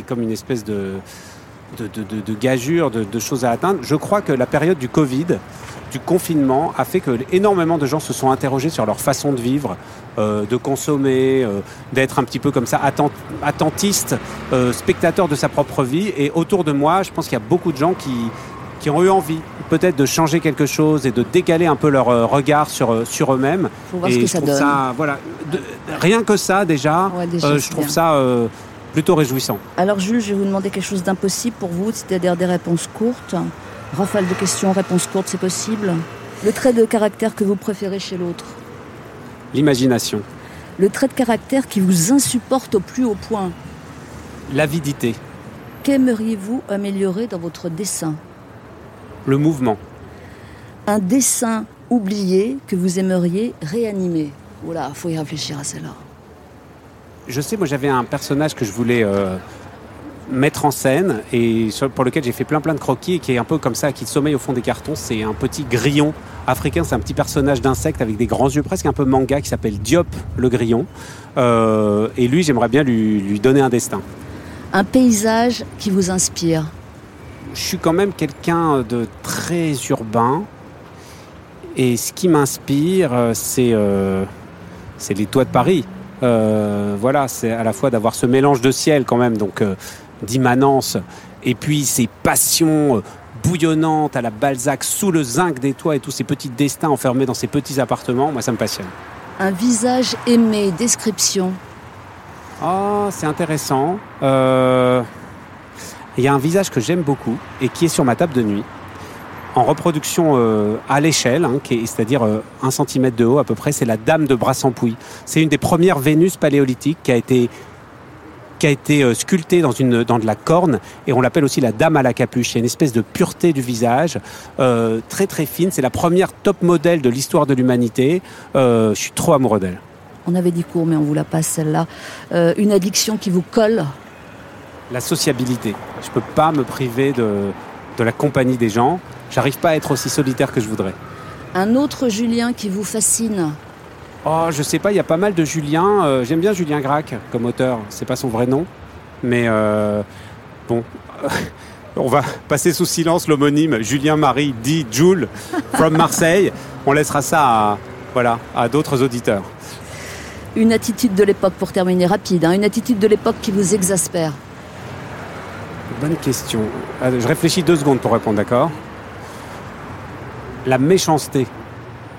comme une espèce de de, de, de, choses à atteindre. Je crois que la période du Covid, du confinement, a fait que énormément de gens se sont interrogés sur leur façon de vivre, euh, de consommer, euh, d'être un petit peu comme ça, attent, attentiste, euh, spectateur de sa propre vie. Et autour de moi, je pense qu'il y a beaucoup de gens qui, qui ont eu envie peut-être de changer quelque chose et de décaler un peu leur regard sur, sur eux-mêmes. Faut voir et ce que je ça donne. ça, voilà, de- rien que ça déjà, Ouais, déjà, euh, c'est je trouve bien. ça euh, plutôt réjouissant. Alors Jules, je vais vous demander quelque chose d'impossible pour vous, c'est-à-dire des réponses courtes. Rafale de questions, réponses courtes, c'est possible Le trait de caractère que vous préférez chez l'autre L'imagination, Le trait de caractère qui vous insupporte au plus haut point l'avidité, Qu'aimeriez-vous améliorer dans votre dessin? Le mouvement. Un dessin oublié que vous aimeriez réanimer Oula, faut y réfléchir à celle-là. Je sais, moi j'avais un personnage que je voulais euh, mettre en scène et sur- pour lequel j'ai fait plein plein de croquis et qui est un peu comme ça, qui sommeille au fond des cartons. C'est un petit grillon africain, c'est un petit personnage d'insecte avec des grands yeux, presque un peu manga, qui s'appelle Diop le grillon. Euh, et lui, j'aimerais bien lui, lui donner un destin. Un paysage qui vous inspire Je suis quand même quelqu'un de très urbain. Et ce qui m'inspire, c'est euh, c'est les toits de Paris. Euh, voilà, c'est à la fois d'avoir ce mélange de ciel quand même, donc euh, d'immanence, et puis ces passions euh, bouillonnantes à la Balzac sous le zinc des toits et tous ces petits destins enfermés dans ces petits appartements. Moi, ça me passionne. Un visage aimé, description Ah, c'est intéressant. Euh, Il y a un visage que j'aime beaucoup et qui est sur ma table de nuit, en reproduction euh, à l'échelle, hein, c'est-à-dire euh, un centimètre de haut à peu près. C'est la Dame de Brassampouille. C'est une des premières Vénus paléolithiques qui a été qui a été euh, sculptée dans, une, dans de la corne et on l'appelle aussi la dame à la capuche. Il y a une espèce de pureté du visage, euh, très très fine. C'est la première top modèle de l'histoire de l'humanité. Euh, je suis trop amoureux d'elle. On avait dit court, mais on vous la passe celle-là. Euh, une addiction qui vous colle? La sociabilité. Je peux pas me priver de, de la compagnie des gens. J'arrive pas à être aussi solitaire que je voudrais. Un autre Julien qui vous fascine Oh, je sais pas, il y a pas mal de Julien. Euh, J'aime bien Julien Gracq comme auteur. C'est pas son vrai nom, mais euh, bon. On va passer sous silence l'homonyme Julien Marie dit Jules from Marseille. On laissera ça à, voilà, à d'autres auditeurs. Une attitude de l'époque, pour terminer rapide, hein, une attitude de l'époque qui vous exaspère Bonne question. Allez, Je réfléchis deux secondes pour répondre, d'accord? La méchanceté.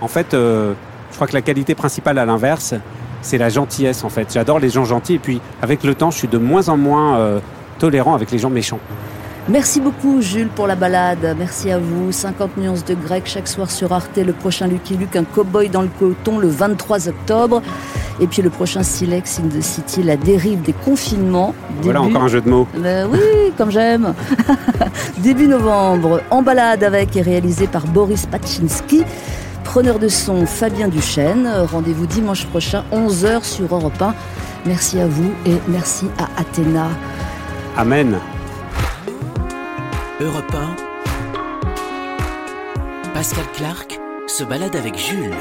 En fait, euh, je crois que la qualité principale à l'inverse, c'est la gentillesse en fait. J'adore les gens gentils et puis avec le temps, je suis de moins en moins euh, tolérant avec les gens méchants. Merci beaucoup Jules pour la balade. Merci à vous. 50 nuances de grec chaque soir sur Arte. Le prochain Lucky Luke, un cow-boy dans le coton le 23 octobre. Et puis le prochain Silex in the City, la dérive des confinements. Voilà Début- encore un jeu de mots. Ben oui, comme j'aime. Début novembre, en balade avec et réalisé par Boris Pachinski. Preneur de son Fabien Duchesne. Rendez-vous dimanche prochain, 11h sur Europe 1. Merci à vous et merci à Athéna. Amen. Europe 1. Pascal Clark se balade avec Jules.